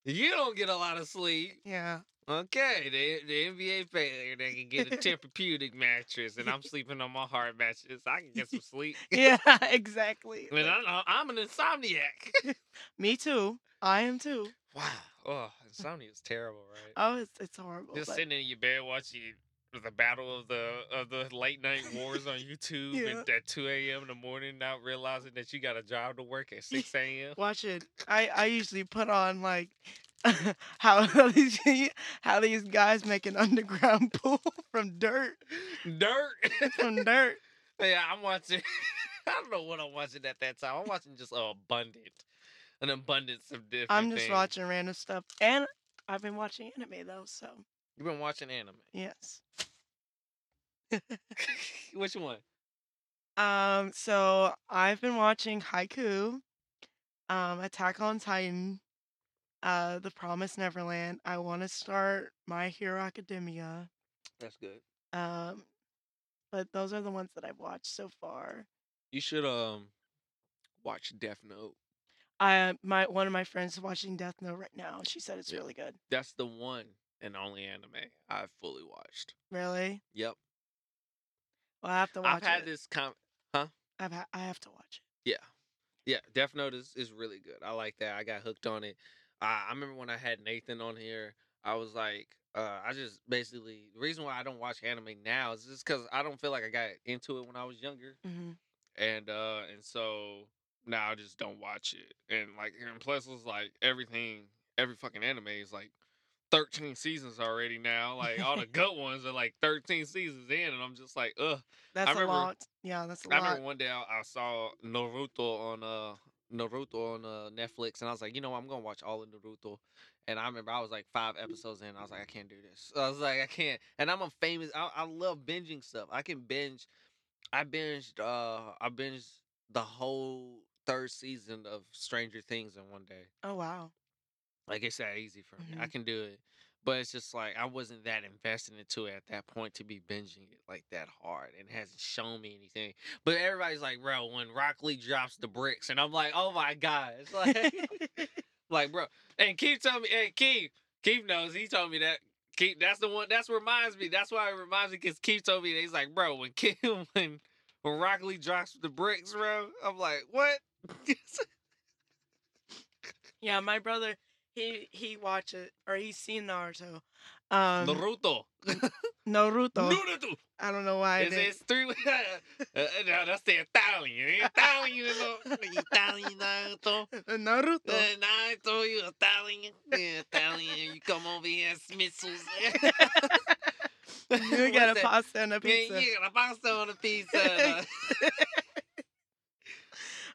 You don't get a lot of sleep. Yeah. Okay, the, the NBA player that can get a Tempur-Pedic mattress, and I'm sleeping on my hard mattress. I can get some sleep. Yeah, exactly. I mean, I know, I'm an insomniac. Me too. I am too. wow. Oh, insomnia is terrible, right? Oh, it's it's horrible. Just but- sitting in your bed watching the battle of the of the late night wars on YouTube Yeah. and at 2 a.m. in the morning, not realizing that you got a job to work at 6 a.m. Watch it. I I usually put on like how how these how these guys make an underground pool from dirt Dirt. from dirt. yeah, I'm watching. I don't know what I'm watching at that time. I'm watching just a abundant, an abundance of different. I'm just things. watching random stuff, and I've been watching anime though. So You've been watching anime. yes. Which one? Um. So I've been watching Haikyu, um, Attack on Titan, uh, The Promised Neverland. I want to start My Hero Academia. That's good. Um, but those are the ones that I've watched so far. You should um watch Death Note. I my one of my friends is watching Death Note right now. She said it's Yeah. really good. That's the one and only anime I've fully watched. Really? Yep. Well, I have to watch I've had it. this com huh? I've ha- I have to watch it. yeah. Yeah, Death Note is, is really good. I like that. I got hooked on it. Uh, I remember when I had Nathan on here. I was like, uh, I just basically the reason why I don't watch anime now is just because I don't feel like I got into it when I was younger, hmm and uh, and so now I just don't watch it. And like, and plus it's like everything, every fucking anime is like. 13 seasons already now. Like all the good ones are like 13 seasons in, and I'm just like, ugh. That's a remember- lot. Yeah, that's a I lot. I remember one day I, I saw Naruto on uh Naruto on uh, Netflix, and I was like, you know, what, I'm gonna watch all of Naruto. And I remember I was like five episodes in, I was like, I can't do this. I was like, I can't. And I'm a famous. I, I love binging stuff. I can binge. I binged. Uh, I binged the whole third season of Stranger Things in one day. Oh wow. Like it's that easy for me. I Mhm. can do it. But it's just like I wasn't that invested into it at that point to be binging it like that hard and it hasn't shown me anything. But everybody's like, bro, when Rock Lee drops the bricks, and I'm like, oh my god. It's like like bro. And Keith told me, hey Keith, Keith knows, he told me that. Keith, that's the one that's what reminds me. That's why it reminds me because Keith told me that he's like, bro, when Keith, when when Rock Lee drops the bricks, bro, I'm like, what? yeah, my brother, he he watch it or he's seen Naruto. Um, Naruto. Naruto. Naruto. I don't know why. It's, it's three. uh, no, that's the Italian. Italian. Italian Naruto. Naruto. Uh, Naruto, you Italian. Yeah, Italian. You come over here and missiles. you got a pasta and a Yeah, pizza. you got a pasta on a pizza.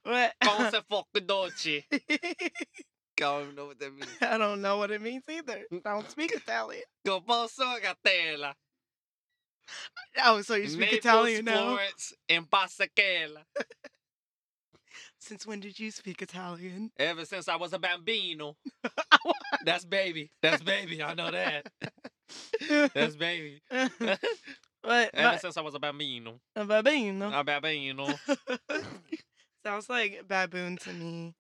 What? Come se fucking dolce. I don't even know what that means. I don't know what it means either. I don't speak Italian. Go posso gatella. Oh, so you speak Naples, Italian now? Florence, and Pasachella. Since when did you speak Italian? Ever since I was a bambino. That's baby. That's baby. I know that. That's baby. but Ever my, since I was a bambino. a baboon. A bambino. Sounds like baboon to me.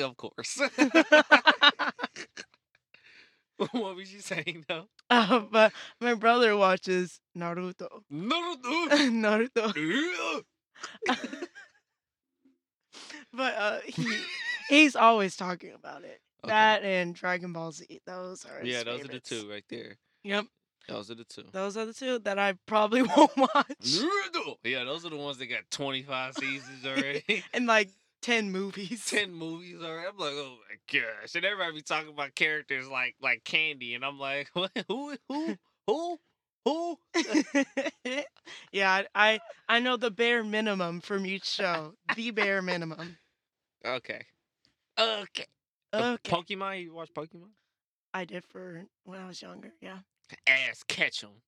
Of course. what was you saying though? Uh, but my brother watches Naruto. Naruto. Naruto. But uh, he he's always talking about it. Okay. That and Dragon Ball Z. Those are yeah, those are the two right there. Yep, Those are the two. those are the two that I probably won't watch. Naruto. Yeah, those are the ones that got 25 seasons already. and like ten movies. 10 movies already. I'm like, oh my gosh. And everybody be talking about characters like like Candy. And I'm like, what? Who? Who? Who? Who? yeah, I, I know the bare minimum from each show. the bare minimum. Okay. Okay. Okay. Pokemon? You watch Pokemon? I did for when I was younger. Yeah. Ass Ketchum.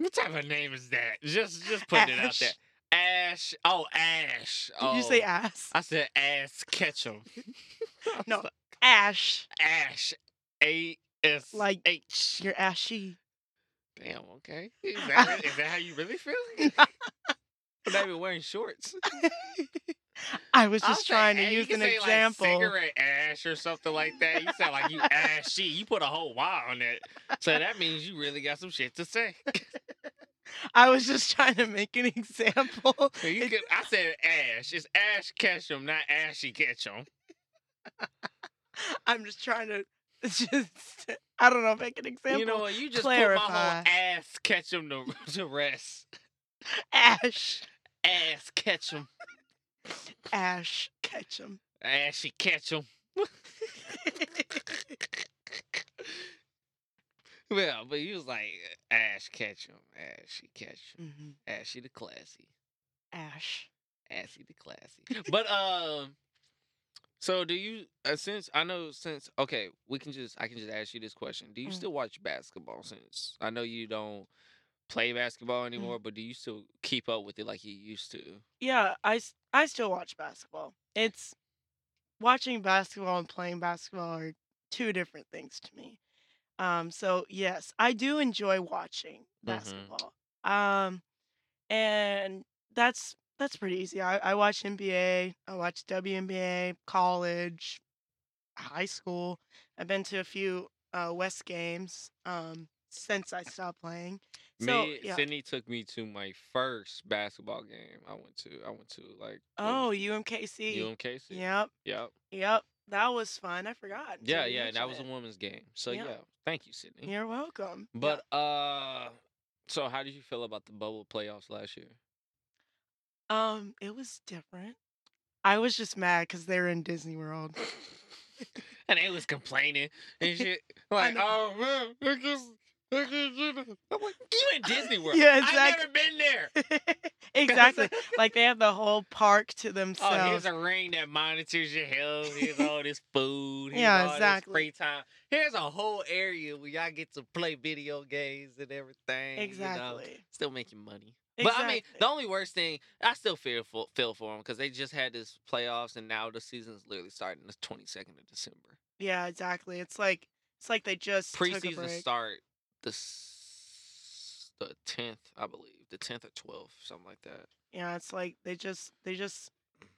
What type of name is that? Just just putting it out there. Ash. Oh, Ash. Did you say Oh, ass? I said ass Ketchum. No. Ash. Ash. A S Like H. You're ashy. Damn. Okay. Is that, is that how you really feel? But not even wearing shorts. I was I'll just say trying to use an example. Like cigarette ash or something like that. You sound like you ashy. You put a whole Y on it. So that means you really got some shit to say. I was just trying to make an example. So you could, I said ash. It's Ash Ketchum, not Ashy Ketchum. I'm just trying to just I don't know, make an example. You know what? You just put my clarify. whole ass Ketchum to, to rest. Ash. Ass Ketchum. Ash Ketchum. Ashy Ketchum. Well, but he was like Ash catch him! Ash, Ketchum, Ashy Ketchum, Mhm. Ashy the classy. Ash. Assy the classy. But um, so do you? Uh, since I know, since okay, we can just I can just ask you this question: Do you Mm. still watch basketball? Since I know you don't play basketball anymore, but do you still keep up with it like you used to? Yeah, I I still watch basketball. It's watching basketball and playing basketball are two different things to me. Um, so yes, I do enjoy watching basketball. Um, and that's that's pretty easy. I, I watch NBA, I watch WNBA, college, high school. I've been to a few uh, West games um, since I stopped playing. So me, yeah. Sydney took me to my first basketball game. I went to. I went to like. what Oh, was? UMKC. UMKC. Yep. Yep. Yep. That was fun. I forgot. Yeah, yeah, and that was mentioned a women's game. So Yeah. yeah, thank you, Sydney. You're welcome. Yeah. But uh, so how did you feel about the bubble playoffs last year? um, it was different. I was just mad because they were in Disney World. and they was complaining and shit. Like, oh man, look at look at you. I'm like, you in Disney World? Yeah, exactly. I've exactly. never been there. exactly. like they have the whole park to oh, themselves. Oh, here's a ring that monitors your health. Here's all this food. Here's Yeah, all this exactly. free time. Here's a whole area where y'all get to play video games and everything. You know, exactly. still making money. But I mean, the only worst thing, I still feel for, feel for them because they just had this playoffs and now the season's literally starting the 22nd of December. Yeah, exactly. It's like it's like they just took a Preseason start the s- the 10th, I believe, the 10th or 12th, something like that. Yeah, it's like they just they just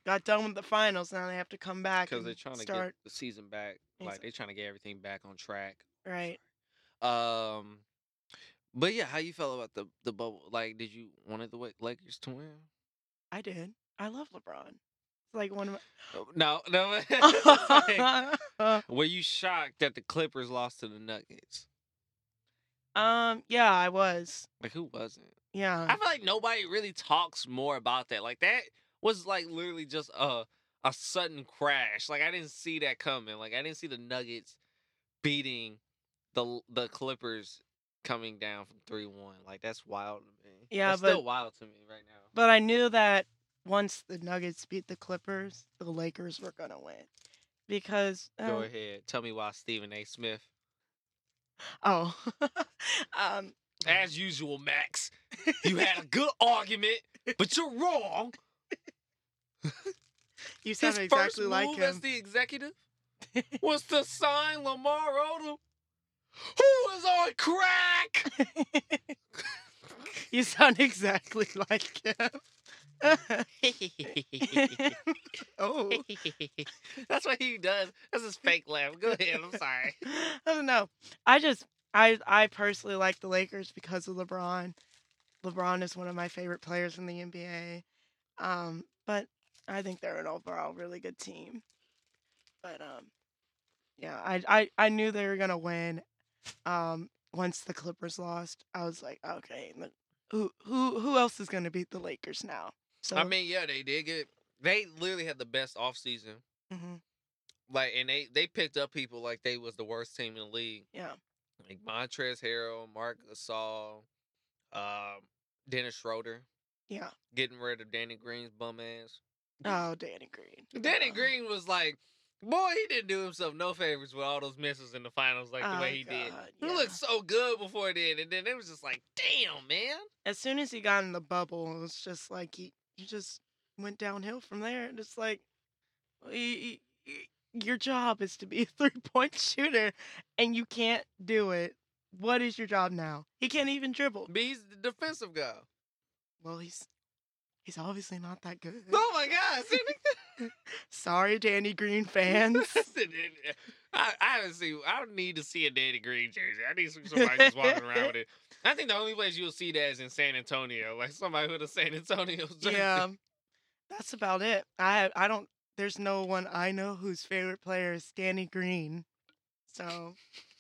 got done with the finals. Now they have to come back Because they're trying to start get the season back. Like they're trying to get everything back on track. right. Um, but yeah, how you felt about the the bubble? Like, did you wanted the Lakers to win? I did. I love LeBron. It's like one of Oh, No, no. like, were you shocked that the Clippers lost to the Nuggets? Um. Yeah, I was. Like, who wasn't? Yeah. I feel like nobody really talks more about that. Like that was like literally just a a sudden crash. Like I didn't see that coming. Like I didn't see the Nuggets beating the the Clippers coming down from three one. Like that's wild to me. Yeah, that's still but- wild to me right now. But I knew that once the Nuggets beat the Clippers, the Lakers were gonna win. Because Go um, ahead, tell me why Stephen A. Smith. Oh, um, As usual, Max, you had a good argument, but you're wrong. you sound His sound first exactly move like as the executive was to sign Lamar Odom, who is on crack. you sound exactly like him. oh, That's what he does. That's his fake laugh. Go ahead. I'm sorry. I don't know. I just I I personally like the Lakers because of LeBron. LeBron is one of my favorite players in the NBA. Um, but I think they're an overall really good team. But um, yeah, I I I knew they were gonna win. Um, once the Clippers lost, I was like, okay, who who who else is gonna beat the Lakers now? So I mean, yeah, they did get. They literally had the best offseason. mhm, Like, and they they picked up people like they was the worst team in the league. yeah, Like Montrezl Harrell, Marc Gasol, um, Dennis Schroeder, yeah. getting rid of Danny Green's bum ass. Oh, Danny Green. Danny Green was like, boy, he didn't do himself no favors with all those misses in the finals like the Oh, way he did. God, He looked so good before then, and then it was just like, damn, man. as soon as he got in the bubble, it was just like he, he just went downhill from there. And it's like, y- y- y- your job is to be a three point shooter, and you can't do it. What is your job now? He can't even dribble. But he's the defensive guy. Well, he's he's obviously not that good. Oh my God, Sorry, Danny Green fans. I, I haven't seen. I don't need to see a Danny Green jersey. I need somebody just walking around with it. I think the only place you'll see that is in San Antonio, like somebody with a San Antonio jersey. yeah, that's about it. I I don't. There's no one I know whose favorite player is Danny Green, so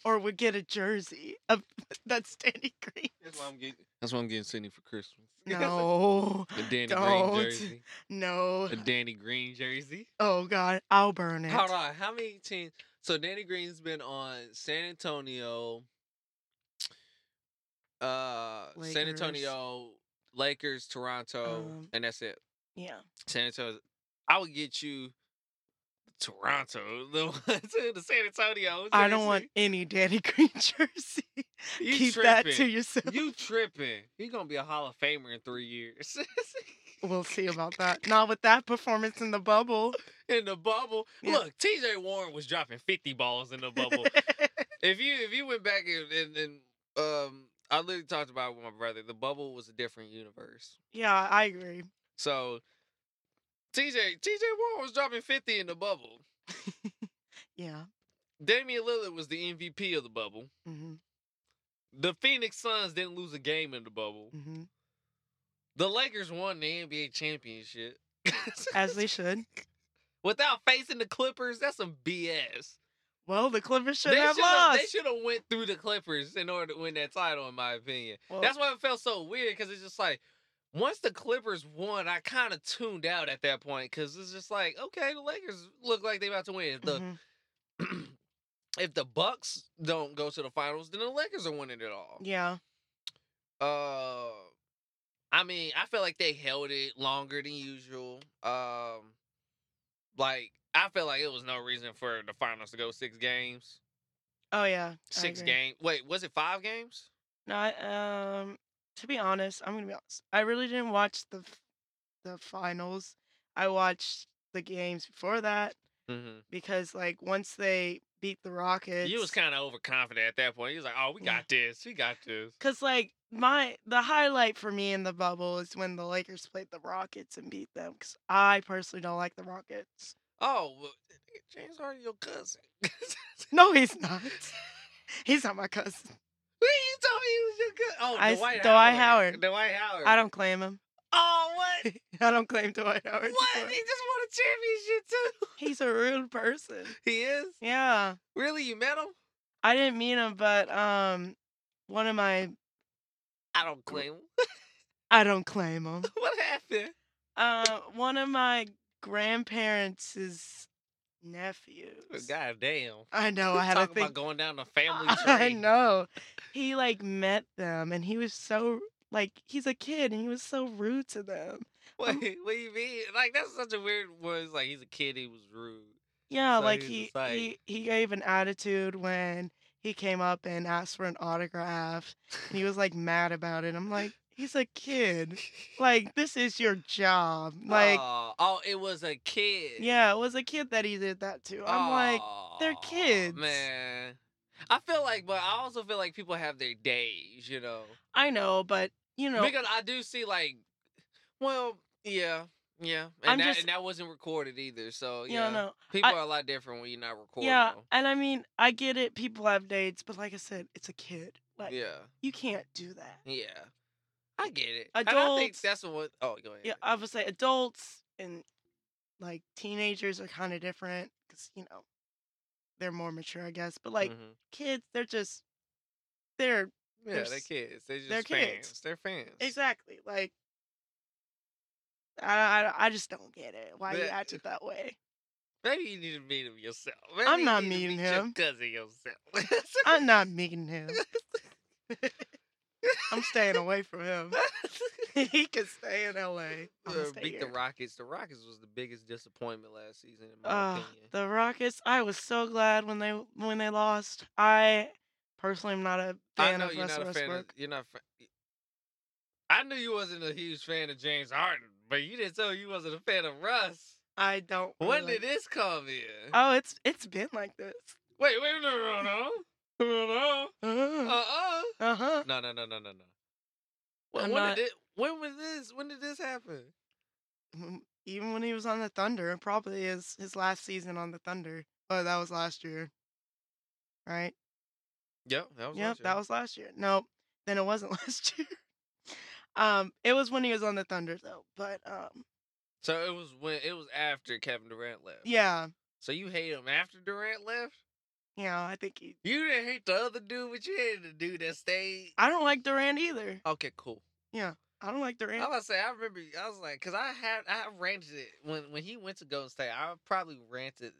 or would get a jersey of that's Danny Green. That's why I'm getting. That's why I'm getting Sydney for Christmas. No, a Danny don't. Green jersey. no. A Danny Green jersey. Oh God, I'll burn it. Hold on. How many teams? So Danny Green's been on San Antonio, uh, San Antonio, Lakers, Toronto, Um, and that's it. Yeah, San Antonio. I would get you Toronto, the to the San Antonio. I don't want any Danny Green jersey. You Keep that to yourself. You tripping? He's gonna be a Hall of Famer in three years. We'll see about that. Not with that performance in the bubble. in the bubble. Yeah. Look, T.J. Warren was dropping fifty balls in the bubble. if you if you went back and, and, and um I literally talked about it with my brother. The bubble was a different universe. yeah, I agree. So TJ TJ Warren was dropping 50 in the bubble. Yeah. Damian Lillard was the MVP of the bubble. hmm The Phoenix Suns didn't lose a game in the bubble. hmm The Lakers won the NBA championship. As they should. without facing the Clippers. That's some BS. Well, the Clippers should They have have. They should have went through the Clippers in order to win that title, in my opinion. Well- That's why it felt so weird because it's just like once the Clippers won, I kind of tuned out at that point because it's just like okay, the Lakers look like they about to win. If the Mhm. if the Bucks don't go to the finals, then the Lakers are winning it all. Yeah. Uh, I mean, I feel like they held it longer than usual. Um, like I feel like it was no reason for the finals to go six games. Oh yeah. Six games. Wait, was it five games? No, I, um, to be honest, I'm gonna be honest. I really didn't watch the the finals. I watched the games before that Mm-hmm. because, like, once they beat the Rockets, You was kind of overconfident at that point. You was like, "Oh, we got this. We got this." Cause like my the highlight for me in the bubble is when the Lakers played the Rockets and beat them. Cause I personally don't like the Rockets. Oh, well, James Harden, your cousin. No, he's not. he's not my cousin. Wait, you told me he was your cousin. Oh, I Dwight, Dwight Howard. Howard. Dwight Howard. I don't claim him. Oh, what? I don't claim Dwight Howard. what? He just won a championship too. He's a real person. He is. Yeah. Really, you met him? I didn't meet him, but um, one of my I don't claim him. I don't claim him. what happened? Uh, one of my grandparents' nephews. God damn. I know. I had to Talk think. about going down the family tree. I know. He like met them, and he was so like he's a kid, and he was so rude to them. What, what do you mean? Like that's such a weird one. It's like he's a kid. He was rude. Yeah, So like he he like- he he gave an attitude when he came up and asked for an autograph, and he was like mad about it. I'm like, he's a kid. Like this is your job. Like oh, oh, it was a kid. yeah, it was a kid that he did that to. I'm like, they're kids. man. I feel like, but I also feel like people have their days, you know. I know, but you know, Because I do see like, well, yeah, yeah, and I'm that just- and that wasn't recorded either. So you yeah, know, people I- are a lot different when you're not recording. Yeah, them. and I mean, I get it. People have dates, but like I said, it's a kid. Like yeah, you can't do that. yeah. I get it. and I think Adults- that's what. Oh, go ahead. Yeah, I would say adults and like teenagers are kind of different because you know they're more mature, I guess. But like Mhm. kids, they're just they're yeah, they're they're kids. They're just they're fans. kids. They're fans. exactly like. I, I, I just don't get it. Why you Yeah. acted that way? Maybe you need to meet him yourself. Maybe I'm you not meeting meet your him. cousin yourself. I'm not meeting him. I'm staying away from him. he can stay in L.A. Uh, beat the Rockets. The Rockets was the biggest disappointment last season, in my Uh, opinion. the Rockets. I was so glad when they when they lost. I personally I'm not a I fan know of you're Russell not a fan. Of, Westbrook. you're not. Fa- I knew you wasn't a huge fan of James Harden, but you didn't tell me you wasn't a fan of Russ. I don't. When really- did this come in? Oh, it's it's been like this. wait, wait, no, no, no, no, no, Uh uh, uh, huh. no, no, no, no, no, no. When, I'm when not- did it, when was this? When did this happen? Even when he was on the Thunder, probably his his last season on the Thunder. Oh, that was last year. Right. Yep, that was. Yep, last year. that was last year. No, then it wasn't last year. Um, it was when he was on the Thunder though. But um, So it was when it was after Kevin Durant left. yeah, So you hate him after Durant left? yeah, I think he. You didn't hate the other dude, but you hated the dude that stayed. I don't like Durant either. Okay, cool. Yeah, I don't like Durant. I Durant. was to say, I remember, I was like, cause I had, I ranted it when when he went to Golden State. I probably ranted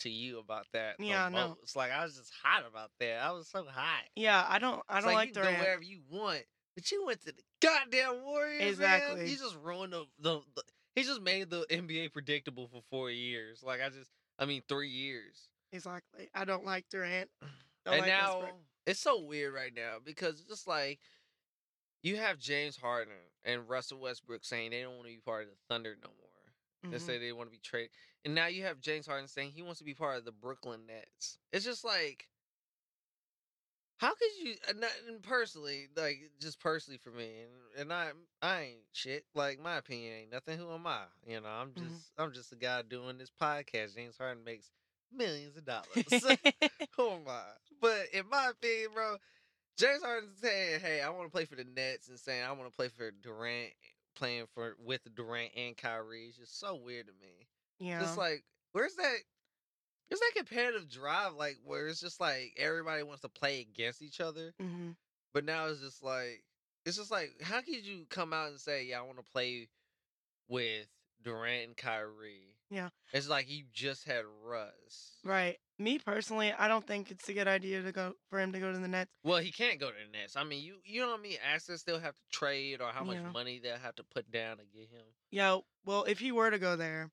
to you about that. the Yeah, I know. most. Like I was just hot about that. I was so hot. Yeah, I don't. I It's don't like, like you go wherever you want, but you went to the goddamn Warriors. Man. Exactly. You just ruined the, the, the. He just made the NBA predictable for four years. Like I just, I mean, three years. Exactly. He's like I don't like Durant. Don't and like now Westbrook. it's so weird right now because it's just like you have James Harden and Russell Westbrook saying they don't want to be part of the Thunder no more. They Mhm. say they want to be traded, and now you have James Harden saying he wants to be part of the Brooklyn Nets. It's just like, how could you? uh, Not and personally, like just personally for me, and, and I, I ain't shit. Like my opinion ain't nothing. Who am I? You know, I'm Mhm. just, I'm just a guy doing this podcast. James Harden makes millions of dollars. Who am I? But in my opinion, bro, James Harden saying, "Hey, I want to play for the Nets," and saying, "I want to play for Durant," playing for with Durant and Kyrie is just so weird to me. Yeah. Just like where's that? Where's that competitive drive? Like where it's just like everybody wants to play against each other, hmm but now it's just like it's just like how could you come out and say, yeah, I want to play with Durant and Kyrie? Yeah. It's like you just had Russ. Right. Me personally, I don't think it's a good idea to go for him to go to the Nets. Well, he can't go to the Nets. I mean, you you know what I mean? Assets they'll have to trade or how much Yeah. money they'll have to put down to get him. Yeah. Well, if he were to go there,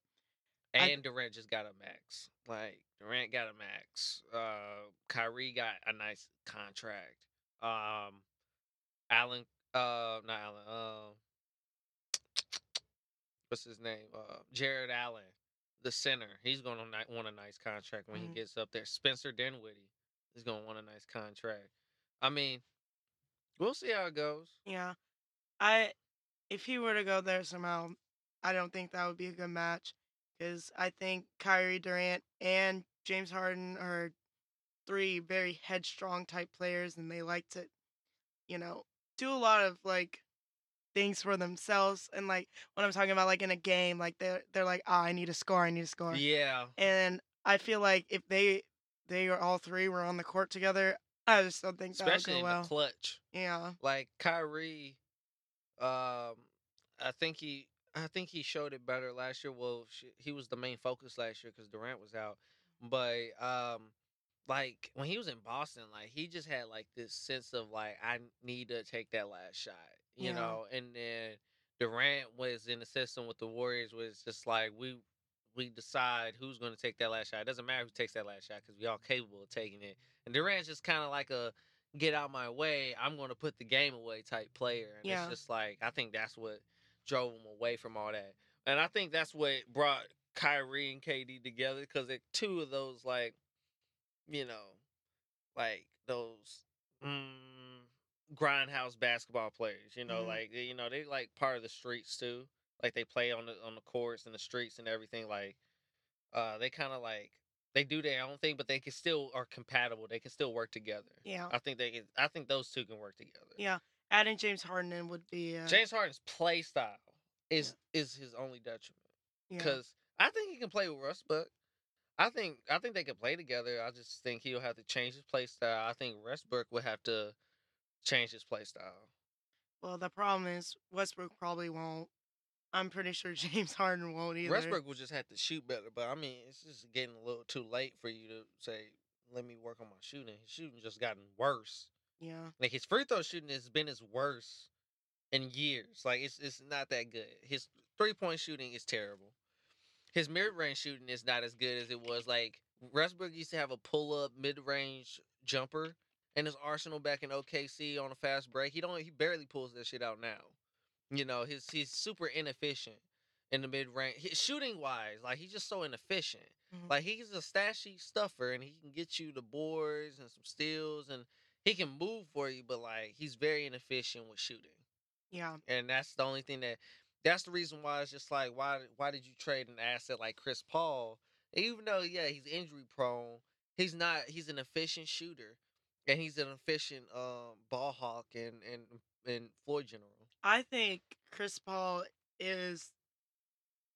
I- And Durant just got a max. Like Durant got a max. Uh Kyrie got a nice contract. Um Allen uh not Allen, uh what's his name? Uh Jarrett Allen, the center. He's gonna want a nice contract when Mhm. he gets up there. Spencer Dinwiddie is gonna want a nice contract. I mean, we'll see how it goes. yeah, I if he were to go there somehow, I don't think that would be a good match because I think Kyrie Durant and James Harden are three very headstrong type players, and they like to, you know, do a lot of like things for themselves. And like when I'm talking about like in a game, like they're they're like, ah, I need to score, I need to score. Yeah. And I feel like if they they are all three were on the court together, I just don't think that would Especially go in well. the clutch. yeah. like Kyrie, um, I think he, I think he showed it better last year. Well, sh- he was the main focus last year because Durant was out. But um, like when he was in Boston, like he just had like this sense of like I need to take that last shot, you Yeah. know. And then Durant was in the system with the Warriors, was just like we. We decide who's going to take that last shot. It doesn't matter who takes that last shot because we all capable of taking it. And Durant's just kind of like a get out my way. I'm going to put the game away type player. And Yeah. it's just like I think that's what drove him away from all that. And I think that's what brought Kyrie and KD together because they're two of those like, you know, like those mm, grindhouse basketball players. You know, Mhm. like you know they like part of the streets too. Like they play on the on the courts and the streets and everything. Like, uh, they kind of like they do their own thing, but they can still are compatible. They can still work together. Yeah. I think they can. I think those two can work together. Yeah. Adding James Harden in would be uh, James Harden's play style is is his only detriment yeah. because I think he can play with Russ, but I think I think they can play together. I just think he'll have to change his play style. I think Westbrook would have to change his play style. Well, the problem is Westbrook probably won't. I'm pretty sure James Harden won't either. Westbrook will just have to shoot better, but I mean, it's just getting a little too late for you to say, "Let me work on my shooting." His shooting just gotten worse. Yeah. Like his free throw shooting has been his worst in years. Like it's it's not that good. His three point shooting is terrible. His mid range shooting is not as good as it was. Like Westbrook used to have a pull up mid range jumper in his arsenal back in OKC on a fast break. He don't he barely pulls that shit out now. You know, his he's super inefficient in the mid range. Shooting wise, like he's just so inefficient. Mhm. Like he's a stat sheet stuffer and he can get you the boards and some steals and he can move for you, but like he's very inefficient with shooting. Yeah. And that's the only thing that that's the reason why it's just like why why did you trade an asset like Chris Paul? Even though yeah, he's injury prone, he's not he's an efficient shooter. And he's an efficient um ball hawk and and and floor general. I think Chris Paul is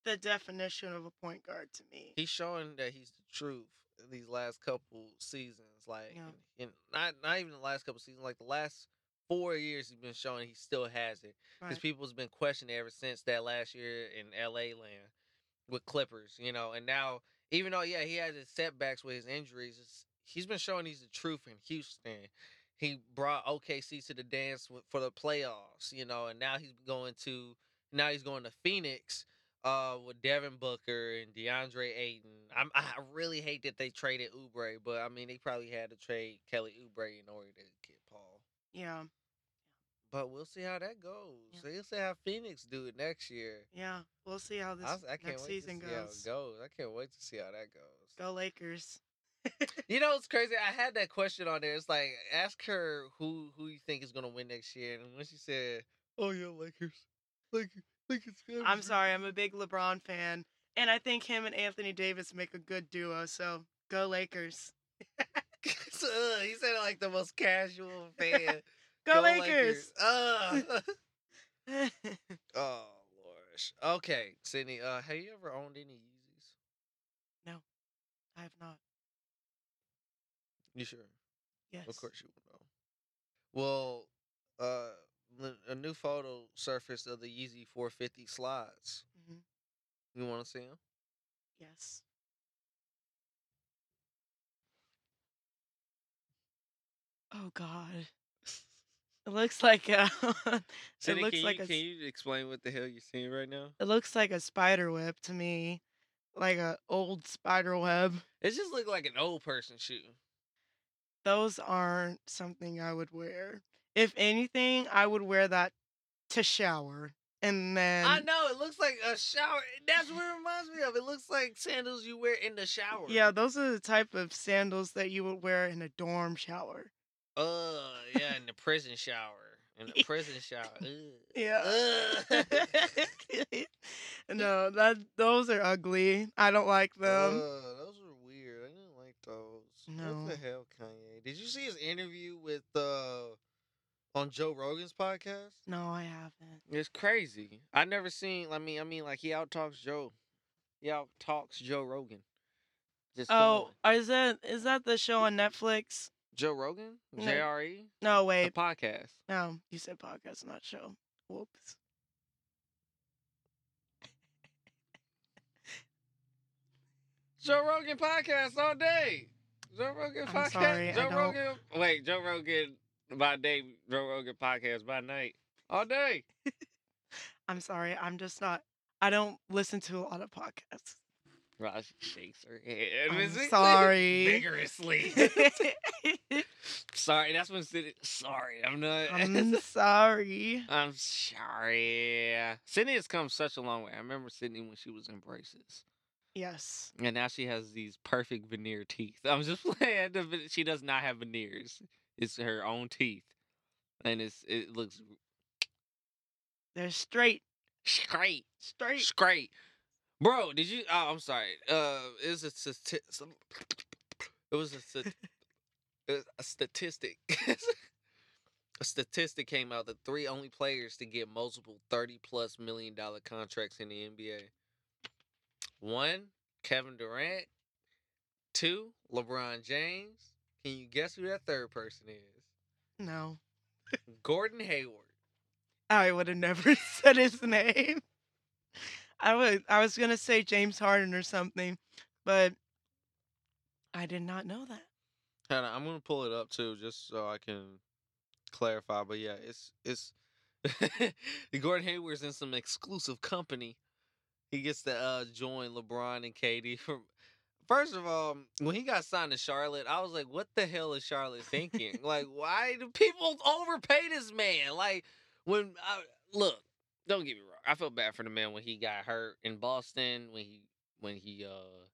the definition of a point guard to me. He's showing that he's the truth these last couple seasons. Like, Yeah. in, not not even the last couple seasons, like the last four years, he's been showing he still has it. Because Right. people's been questioning ever since that last year in L.A. land with Clippers, you know. And now, even though yeah, he had his setbacks with his injuries, it's, he's been showing he's the truth in Houston. He brought OKC to the dance with, for the playoffs, you know, and now he's going to now he's going to Phoenix uh, with Devin Booker and DeAndre Ayton. I'm, I really hate that they traded Oubre, but I mean they probably had to trade Kelly Oubre in order to get Paul. yeah. But we'll see how that goes. Yeah. We'll see how Phoenix do it next year. Yeah. We'll see how this I, I can't next wait season to see how it goes. goes. I can't wait to see how that goes. Go Lakers. You know it's crazy. I had that question on there. It's like ask her who who you think is gonna win next year, and when she said, "Oh yeah, Lakers, Lakers, Lakers," I'm sorry, I'm a big LeBron fan, and I think him and Anthony Davis make a good duo. So go Lakers. So, uh, he said like the most casual fan. Go, Lakers. Uh. oh Lord. Okay, Sydney. Uh, have you ever owned any Yeezys? No. I have not. You sure? Yes. Of course you will know. Well, uh, a new photo surfaced of the Yeezy 450 slides. hmm You want to see them? Yes. Oh God. It looks like a. it Cindy, looks can, like you, a. can you explain what the hell you're seeing right now? It looks like a spider web to me, like a old spider web. It just looked like an old person shoe. Those aren't something I would wear. If anything, I would wear that to shower, and then I know it looks like a shower. That's what it reminds me of. It looks like sandals you wear in the shower. yeah, those are the type of sandals that you would wear in a dorm shower. Uh, yeah, in the prison shower. In the prison shower. Ugh. Yeah. Ugh. no, that those are ugly. I don't like them. Ugh, those were weird. I didn't like those. No. What the hell, Kanye? Did you see his interview with uh on Joe Rogan's podcast? no, I haven't. It's crazy. I never seen. I mean, I mean, like he out talks Joe. He out talks Joe Rogan. Just Oh, going. is that is that the show on Netflix? Joe Rogan, No. JRE, No, the wait. podcast. No, you said podcast, not show. Whoops. Joe Rogan podcast all day. Joe Rogan podcast. sorry, Joe Rogan. Wait, Joe Rogan by day. Joe Rogan podcast by night. All day. I'm sorry. I'm just not. I don't listen to a lot of podcasts. Ross shakes her head. I'm visibly- sorry. Vigorously. sorry, that's when Sydney. Sorry, I'm not. I'm sorry. I'm sorry. Sydney has come such a long way. I remember Sydney when she was in braces. Yes. And now she has these perfect veneer teeth. I'm just playing. the ve- She does not have veneers. It's her own teeth, and it's it looks They're straight. straight, Straight. straight. Bro, did you? Oh, I'm sorry. Uh, it was a stati- some- It was a it was a statistic. a statistic came out that three only players to get multiple thirty plus million dollar contracts in the NBA. One, Kevin Durant. Two, LeBron James. Can you guess who that third person is? No. Gordon Hayward. I would have never said his name. I would I was gonna say James Harden or something, but I did not know that. On, I'm gonna pull it up too, just so I can clarify. But yeah, it's it's Gordon Hayward's in some exclusive company. He gets to uh, join LeBron and KD. From first of all, when he got signed to Charlotte, I was like, "What the hell is Charlotte thinking? like, why do people overpay this man? Like, when I, look, don't get me wrong, I felt bad for the man when he got hurt in Boston when he when he uh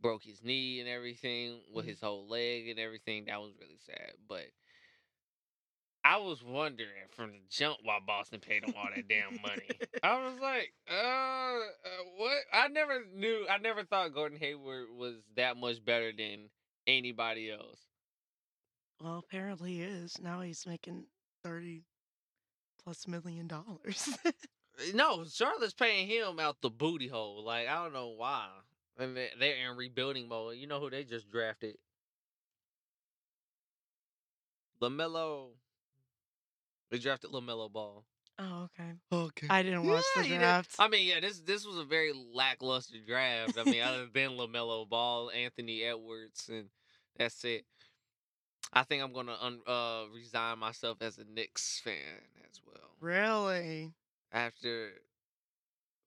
broke his knee and everything with Mhm. his whole leg and everything. That was really sad. But I was wondering from the jump why Boston paid him all that damn money. I was like, uh, uh, what? I never knew. I never thought Gordon Hayward was that much better than anybody else. Well, apparently he is. Now he's making thirty plus million dollars. No, Charlotte's paying him out the booty hole. Like I don't know why. And they- they're in rebuilding mode. You know who they just drafted? LaMelo. They drafted LaMelo Ball. oh, okay. Okay. I didn't watch the you draft. I mean, yeah, this this was a very lackluster draft. I mean, other than LaMelo Ball, Anthony Edwards, and that's it. I think I'm gonna un, uh, resign myself as a Knicks fan as well. Really? After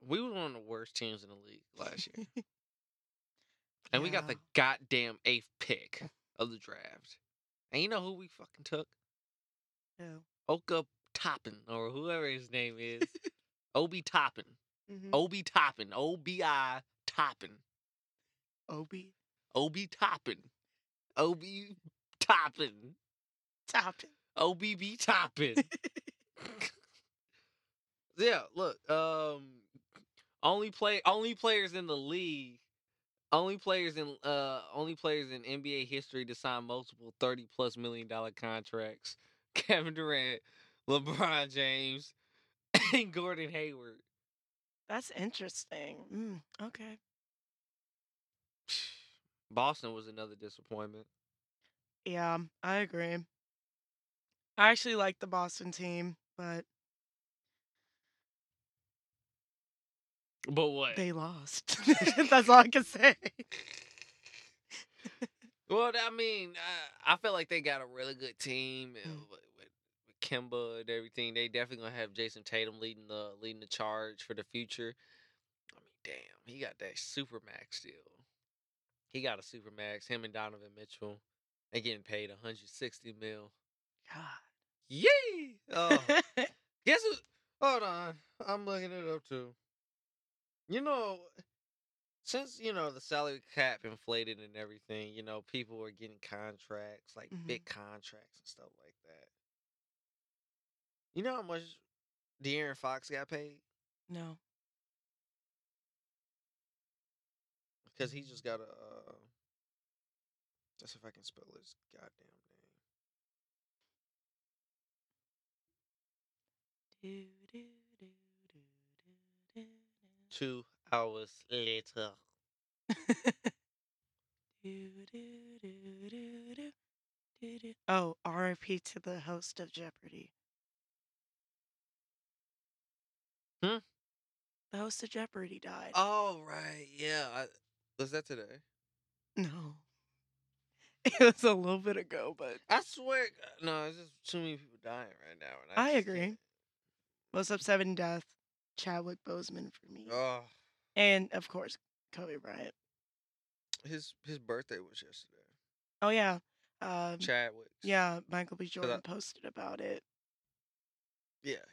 we were one of the worst teams in the league last year, and we got the goddamn eighth pick of the draft. And you know who we fucking took? Who? Oka Toppin or whoever his name is. Obi Toppin. Mhm. Obi Toppin. O B I Toppin. Obi Obi Toppin. Obi Toppin. Toppin. OBB Toppin. yeah, look, um only play only players in the league only players in uh only players in NBA history to sign multiple 30 plus million dollar contracts. Kevin Durant, LeBron James, and Gordon Hayward. That's interesting. Mm, okay. Boston was another disappointment. Yeah, I agree. I actually like the Boston team, but But what? they lost. That's all I can say. Well, I mean, I, I feel like they got a really good team Mm. with Kemba and everything. They definitely gonna have Jayson Tatum leading the leading the charge for the future. I mean, damn, he got that super max deal. He got a super max. Him and Donovan Mitchell, they getting paid 160 mil. God, yay! Oh, guess who? Hold on, I'm looking it up too. You know, since you know the salary cap inflated and everything, you know people are getting contracts like Mhm. big contracts and stuff like that. You know how much De'Aaron Fox got paid no. because he just got a. Uh, see if I can spell his goddamn name. Do, do, do, do, do, do, Two hours later. do. Do, do, do, do, do, do, do. Oh, RIP to the host of Jeopardy. Hmm? The host of Jeopardy died. Oh right, yeah. I, was that today? No. It was a little bit ago, but I swear, no, it's just too many people dying right now. And I just agree. can't- most upsetting death, Chadwick Boseman for me. Oh, And of course, Kobe Bryant. his his birthday was yesterday. Oh yeah. Um, Chadwick. yeah, Michael B. I- Jordan posted about it. Yeah, he he did.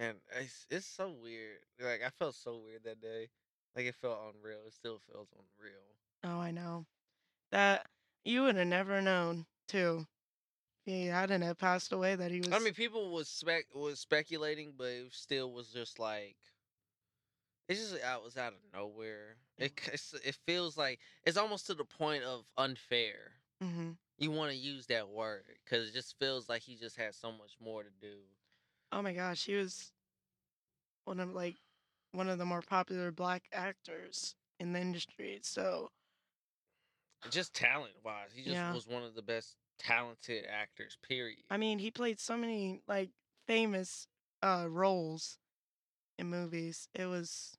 And it's it's so weird. Like I felt so weird that day. Like it felt unreal. It still feels unreal. Oh, I know. That you would have never known too. If he hadn't have passed away that he was I mean, people was spec was speculating, but it still was just like it's just out was out of nowhere. It it's, it feels like it's almost to the point of unfair. Mhm. You want to use that word because it just feels like he just had so much more to do. Oh my gosh, he was one of like one of the more popular black actors in the industry. So Just talent wise, he just Yeah. was one of the best talented actors. Period. I mean, he played so many like famous uh roles in movies. It was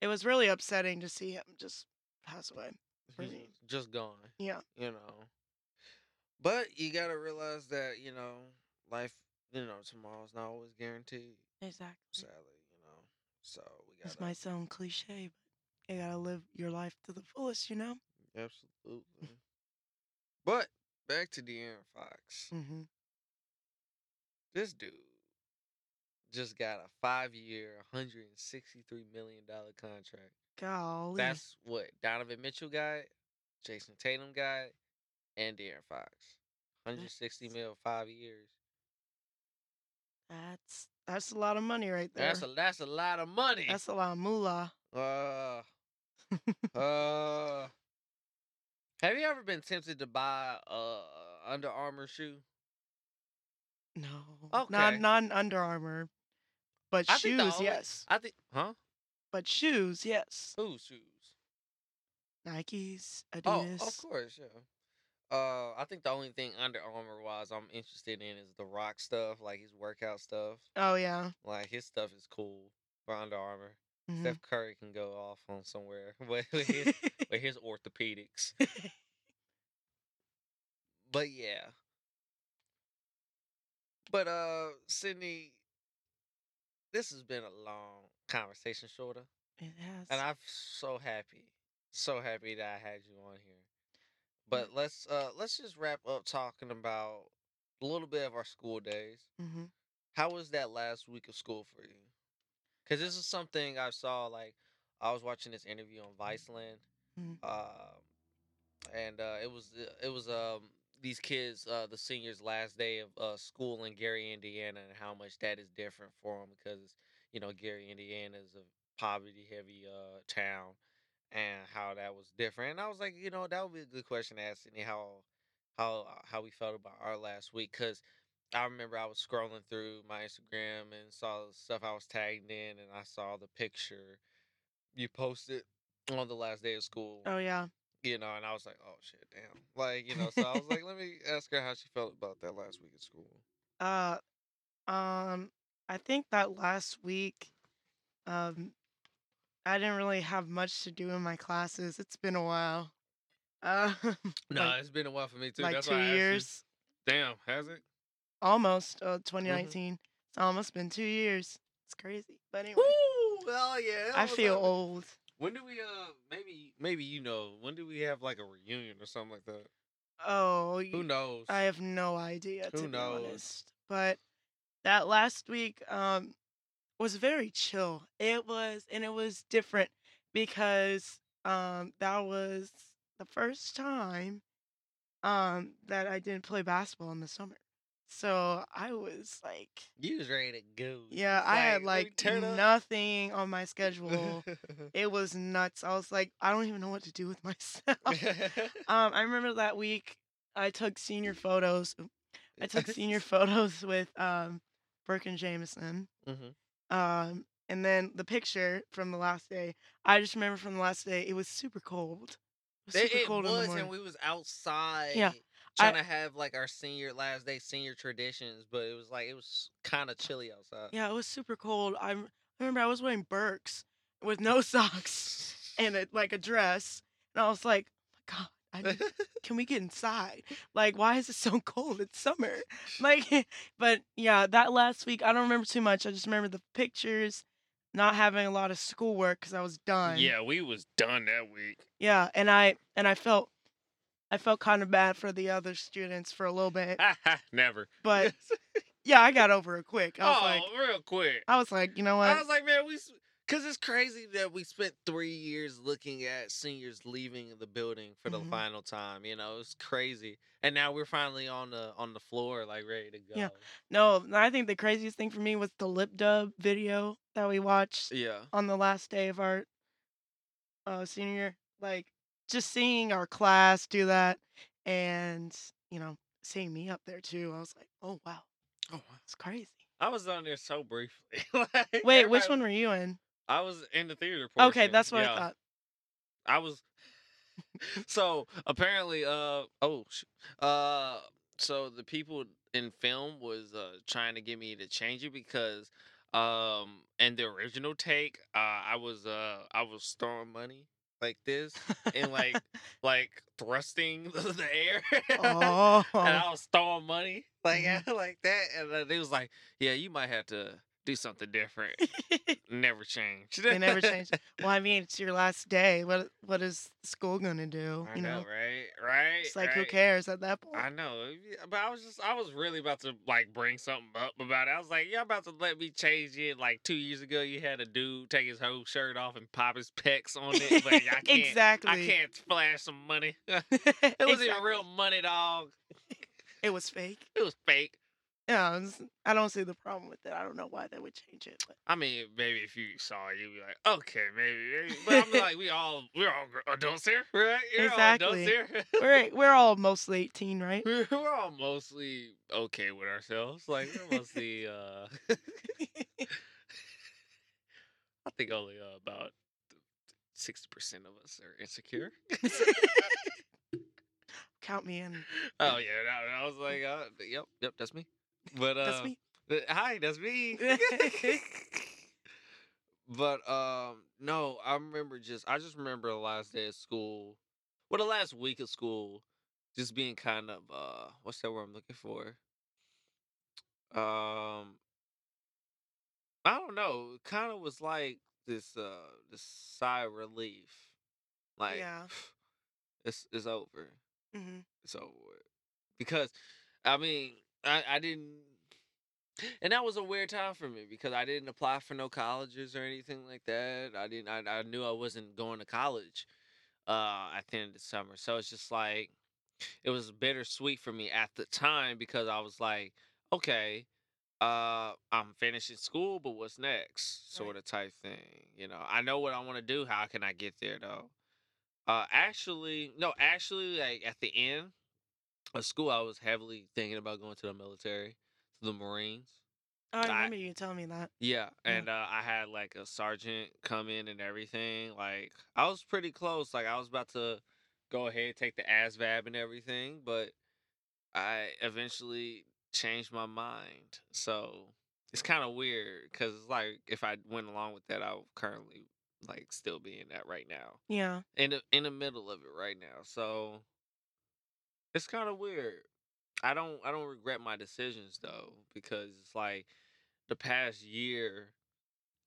it was really upsetting to see him just pass away. me. just gone. Yeah. you know. But you gotta realize that you know life. You know tomorrow's not always guaranteed. Exactly. Sadly, you know. So we This gotta might sound cliche, but you gotta live your life to the fullest, you know? absolutely. but back to De'Aaron Fox. Mm-hmm. This dude just got a five-year, hundred and sixty-three million dollar contract. Golly. That's what Donovan Mitchell got, Jayson Tatum got, and De'Aaron Fox. 160 mil, five years. That's that's a lot of money right there. That's a that's a lot of money. That's a lot of moolah. uh, uh. Have you ever been tempted to buy a Under Armour shoe? No. Okay. Not not an Under Armour. But I shoes, only- yes. I think, huh? But shoes, yes. Whose shoes? Nikes, Adidas. Oh, of course, yeah. Uh, I think the only thing Under Armour wise I'm interested in is the Rock stuff, like his workout stuff. Oh yeah. Like his stuff is cool for Under Armour. Mhm. Steph Curry can go off on somewhere with his with his orthopedics. But yeah. But uh Sydney, this has been a long conversation, shorter. it has. And I'm so happy. So happy that I had you on here. But let's uh let's just wrap up talking about a little bit of our school days. hmm How was that last week of school for you? Because this is something I saw. Like I was watching this interview on Viceland, Mhm. um, and uh, it was it was um these kids, uh, the seniors' last day of uh, school in Gary, Indiana, and how much that is different for them because you know Gary, Indiana is a poverty-heavy uh town, and how that was different. And I was like, you know, that would be a good question to ask Sydney how how how we felt about our last week because I remember I was scrolling through my Instagram and saw the stuff I was tagged in, and I saw the picture you posted on the last day of school. Oh yeah. You know, and I was like, oh shit, damn. Like, you know, so I was like, let me ask her how she felt about that last week at school. Uh, um, I think that last week, um, I didn't really have much to do in my classes. It's been a while. Uh, No, like, it's been a while for me too. like That's two why I asked you. years, Damn, has it? almost. Uh, Mm-hmm. 2019. It's almost been two years. It's crazy. But anyway, Woo! Oh yeah. I feel like- old. When do we uh maybe maybe you know when do we have like a reunion or something like that? Oh, Who knows? I have no idea Who to knows? be honest. But that last week um was very chill. It was and it was different because um that was the first time um that I didn't play basketball in the summer. So I was like you was ready to go. yeah, I had like nothing on my schedule. it was nuts. I was like I don't even know what to do with myself. Um, I remember that week I took senior photos. I took senior photos with um Burke and Jameson. Mhm. Um, and then the picture from the last day. I just remember from the last day it was super cold. It was super it cold in the was, morning. and we was outside. I- Trying to have like our senior last day senior traditions, but it was like it was kind of chilly outside. yeah, it was super cold. I, I remember I was wearing Birks with no socks and a, like a dress, and I was like, oh my god. I need, can we get inside? Like, why is it so cold? It's summer. Like, but yeah, that last week, I don't remember too much. I just remember the pictures, not having a lot of schoolwork because I was done. yeah, we was done that week. Yeah, and I and I felt, I felt kind of bad for the other students for a little bit, Never. but yeah, I got over it quick. I was oh, like, real quick. I was like, you know what? I was like, man, we, because it's crazy that we spent three years looking at seniors leaving the building for the Mhm. final time. You know, it's crazy, and now we're finally on the on the floor, like ready to go. Yeah. No, I think the craziest thing for me was the lip dub video that we watched yeah. on the last day of our uh, senior year. Like just seeing our class do that, and you know, seeing me up there too. I was like, oh wow, Oh, wow, it's crazy. I was on there so briefly. like, Wait, which one were you in? I was in the theater. Okay, that's what yeah. I thought. I was. so apparently, uh oh, sh- uh, so the people in film was uh trying to get me to change it because, um, in the original take, uh, I was uh I was throwing money like this and like like thrusting the air. oh, And I was throwing money like Mhm. like that, and uh, they was like, "Yeah, you might have to do something different." Never change. they never change. Well, I mean, it's your last day. What what is school gonna do? I you know, know, right? Right? it's like who cares at that point. I know, uh, but I was just, I was really about to like bring something up about it. I was like, y'all about to let me change it. Like two years ago, you had a dude take his whole shirt off and pop his pecs on it, but I can't, exactly. I can't flash some money. it wasn't even real money, dog. It was fake. It was fake. Yeah, I don't see the problem with it. I don't know why they would change it, but I mean, maybe if you saw it, you'd be like, okay, maybe. maybe. But I'm like, we all, we're all gr- adults here, right? You're all adults Exactly. here. we're we're all mostly 18, right? we're, we're all mostly okay with ourselves. Like we're mostly uh I think only uh, about sixty percent of us are insecure. Count me in. oh yeah, that, I was like, uh, yep, yep, that's me. But uh, That's me. hi, that's me. but um, no, I remember just I just remember the last day of school, well, the last week of school, just being kind of uh, what's that word I'm looking for? Um, I don't know. It kind of was like this uh, this sigh of relief, like Yeah. it's it's over hmm it's over. Because I mean, I, I didn't and that was a weird time for me because I didn't apply for no colleges or anything like that. I didn't I, I knew I wasn't going to college uh at the end of the summer. So it's just like it was bittersweet for me at the time because I was like, okay, uh I'm finishing school, but what's next? Sort of type thing. You know, I know what I want to do. How can I get there though? Uh, actually, no, actually, like at the end of school, I was heavily thinking about going to the military, to the Marines. Oh, I I- remember you telling me that. Yeah, Yeah. and uh, I had like a sergeant come in and everything. Like I was pretty close. Like I was about to go ahead take the ASVAB and everything, but I eventually changed my mind. So it's kind of weird because it's like if I went along with that, I would currently like still be in that right now Yeah. in the in the middle of it right now. So it's kind of weird. I don't I don't regret my decisions though because it's like the past year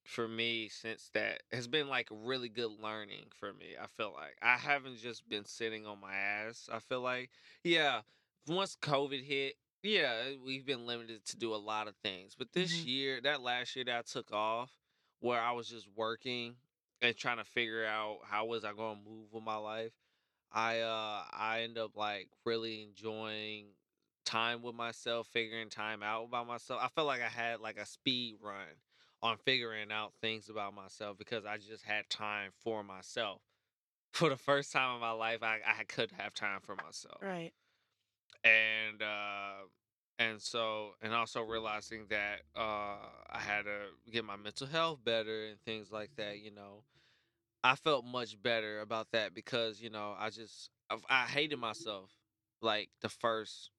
for me since that has been like a really good learning for me. I feel like I haven't just been sitting on my ass. I feel like yeah, once COVID hit, yeah, we've been limited to do a lot of things. But this Mhm. year, that last year that I took off where I was just working and trying to figure out how was I going to move with my life. I uh I end up like really enjoying time with myself, figuring time out about myself. I felt like I had like a speed run on figuring out things about myself because I just had time for myself. For the first time in my life, I, I could have time for myself Right. and uh and so and also realizing that uh I had to get my mental health better and things like that, you know. I felt much better about that because, you know, I just I, I hated myself like the first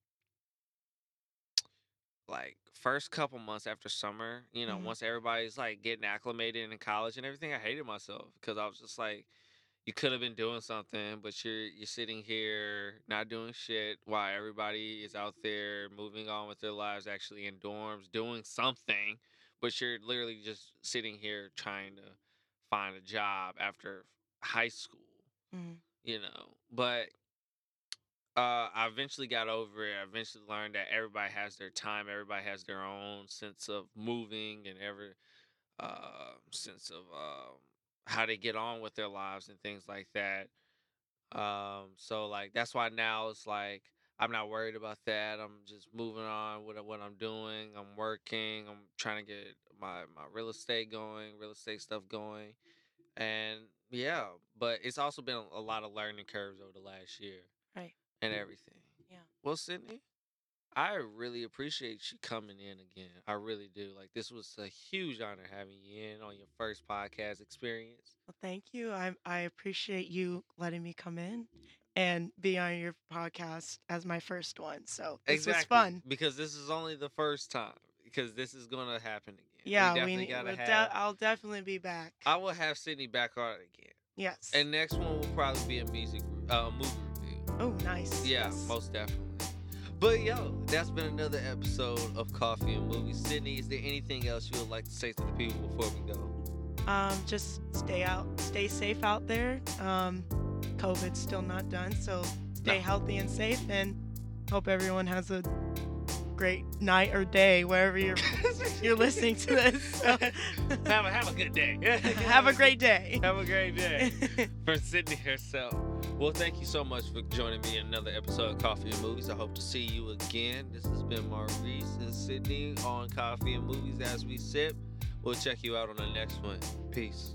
like first couple months after summer, you know, Mhm. once everybody's like getting acclimated in college and everything, I hated myself because I was just like you could have been doing something, but you're you're sitting here not doing shit while everybody is out there moving on with their lives, actually in dorms doing something, but you're literally just sitting here trying to find a job after high school, Mhm. you know. But uh, I eventually got over it. I eventually learned that everybody has their time. Everybody has their own sense of moving and every uh, sense of um, how they get on with their lives and things like that. Um, so like that's why now it's like I'm not worried about that. I'm just moving on with what I'm doing. I'm working. I'm trying to get my my real estate going, real estate stuff going, and yeah. But it's also been a, lot of learning curves over the last year, Right. and everything. Yeah. Well, Sydney, I really appreciate you coming in again. I really do. Like this was a huge honor having you in on your first podcast experience. Well, thank you. I I appreciate you letting me come in and be on your podcast as my first one. So this was fun. because this is only the first time. Because this is gonna happen again. Yeah, we, definitely need. gotta we'll de- I'll definitely be back. I will have Sydney back on again, yes. and next one will probably be a music, uh, movie review. oh, nice. Yeah, yes. most definitely. But yo, that's been another episode of Coffee and Movies. Sydney, is there anything else you would like to say to the people before we go? Um, just stay out, stay safe out there. Um, COVID's still not done, so stay No. healthy and safe, and hope everyone has a great night or day wherever you're you're listening to this. So, have a have a good day. have a great day. have a great day. For Sydney herself. Well, thank you so much for joining me in another episode of Coffee and Movies. I hope to see you again. This has been Maurice and Sydney on Coffee and Movies as we sip. We'll check you out on the next one. Peace.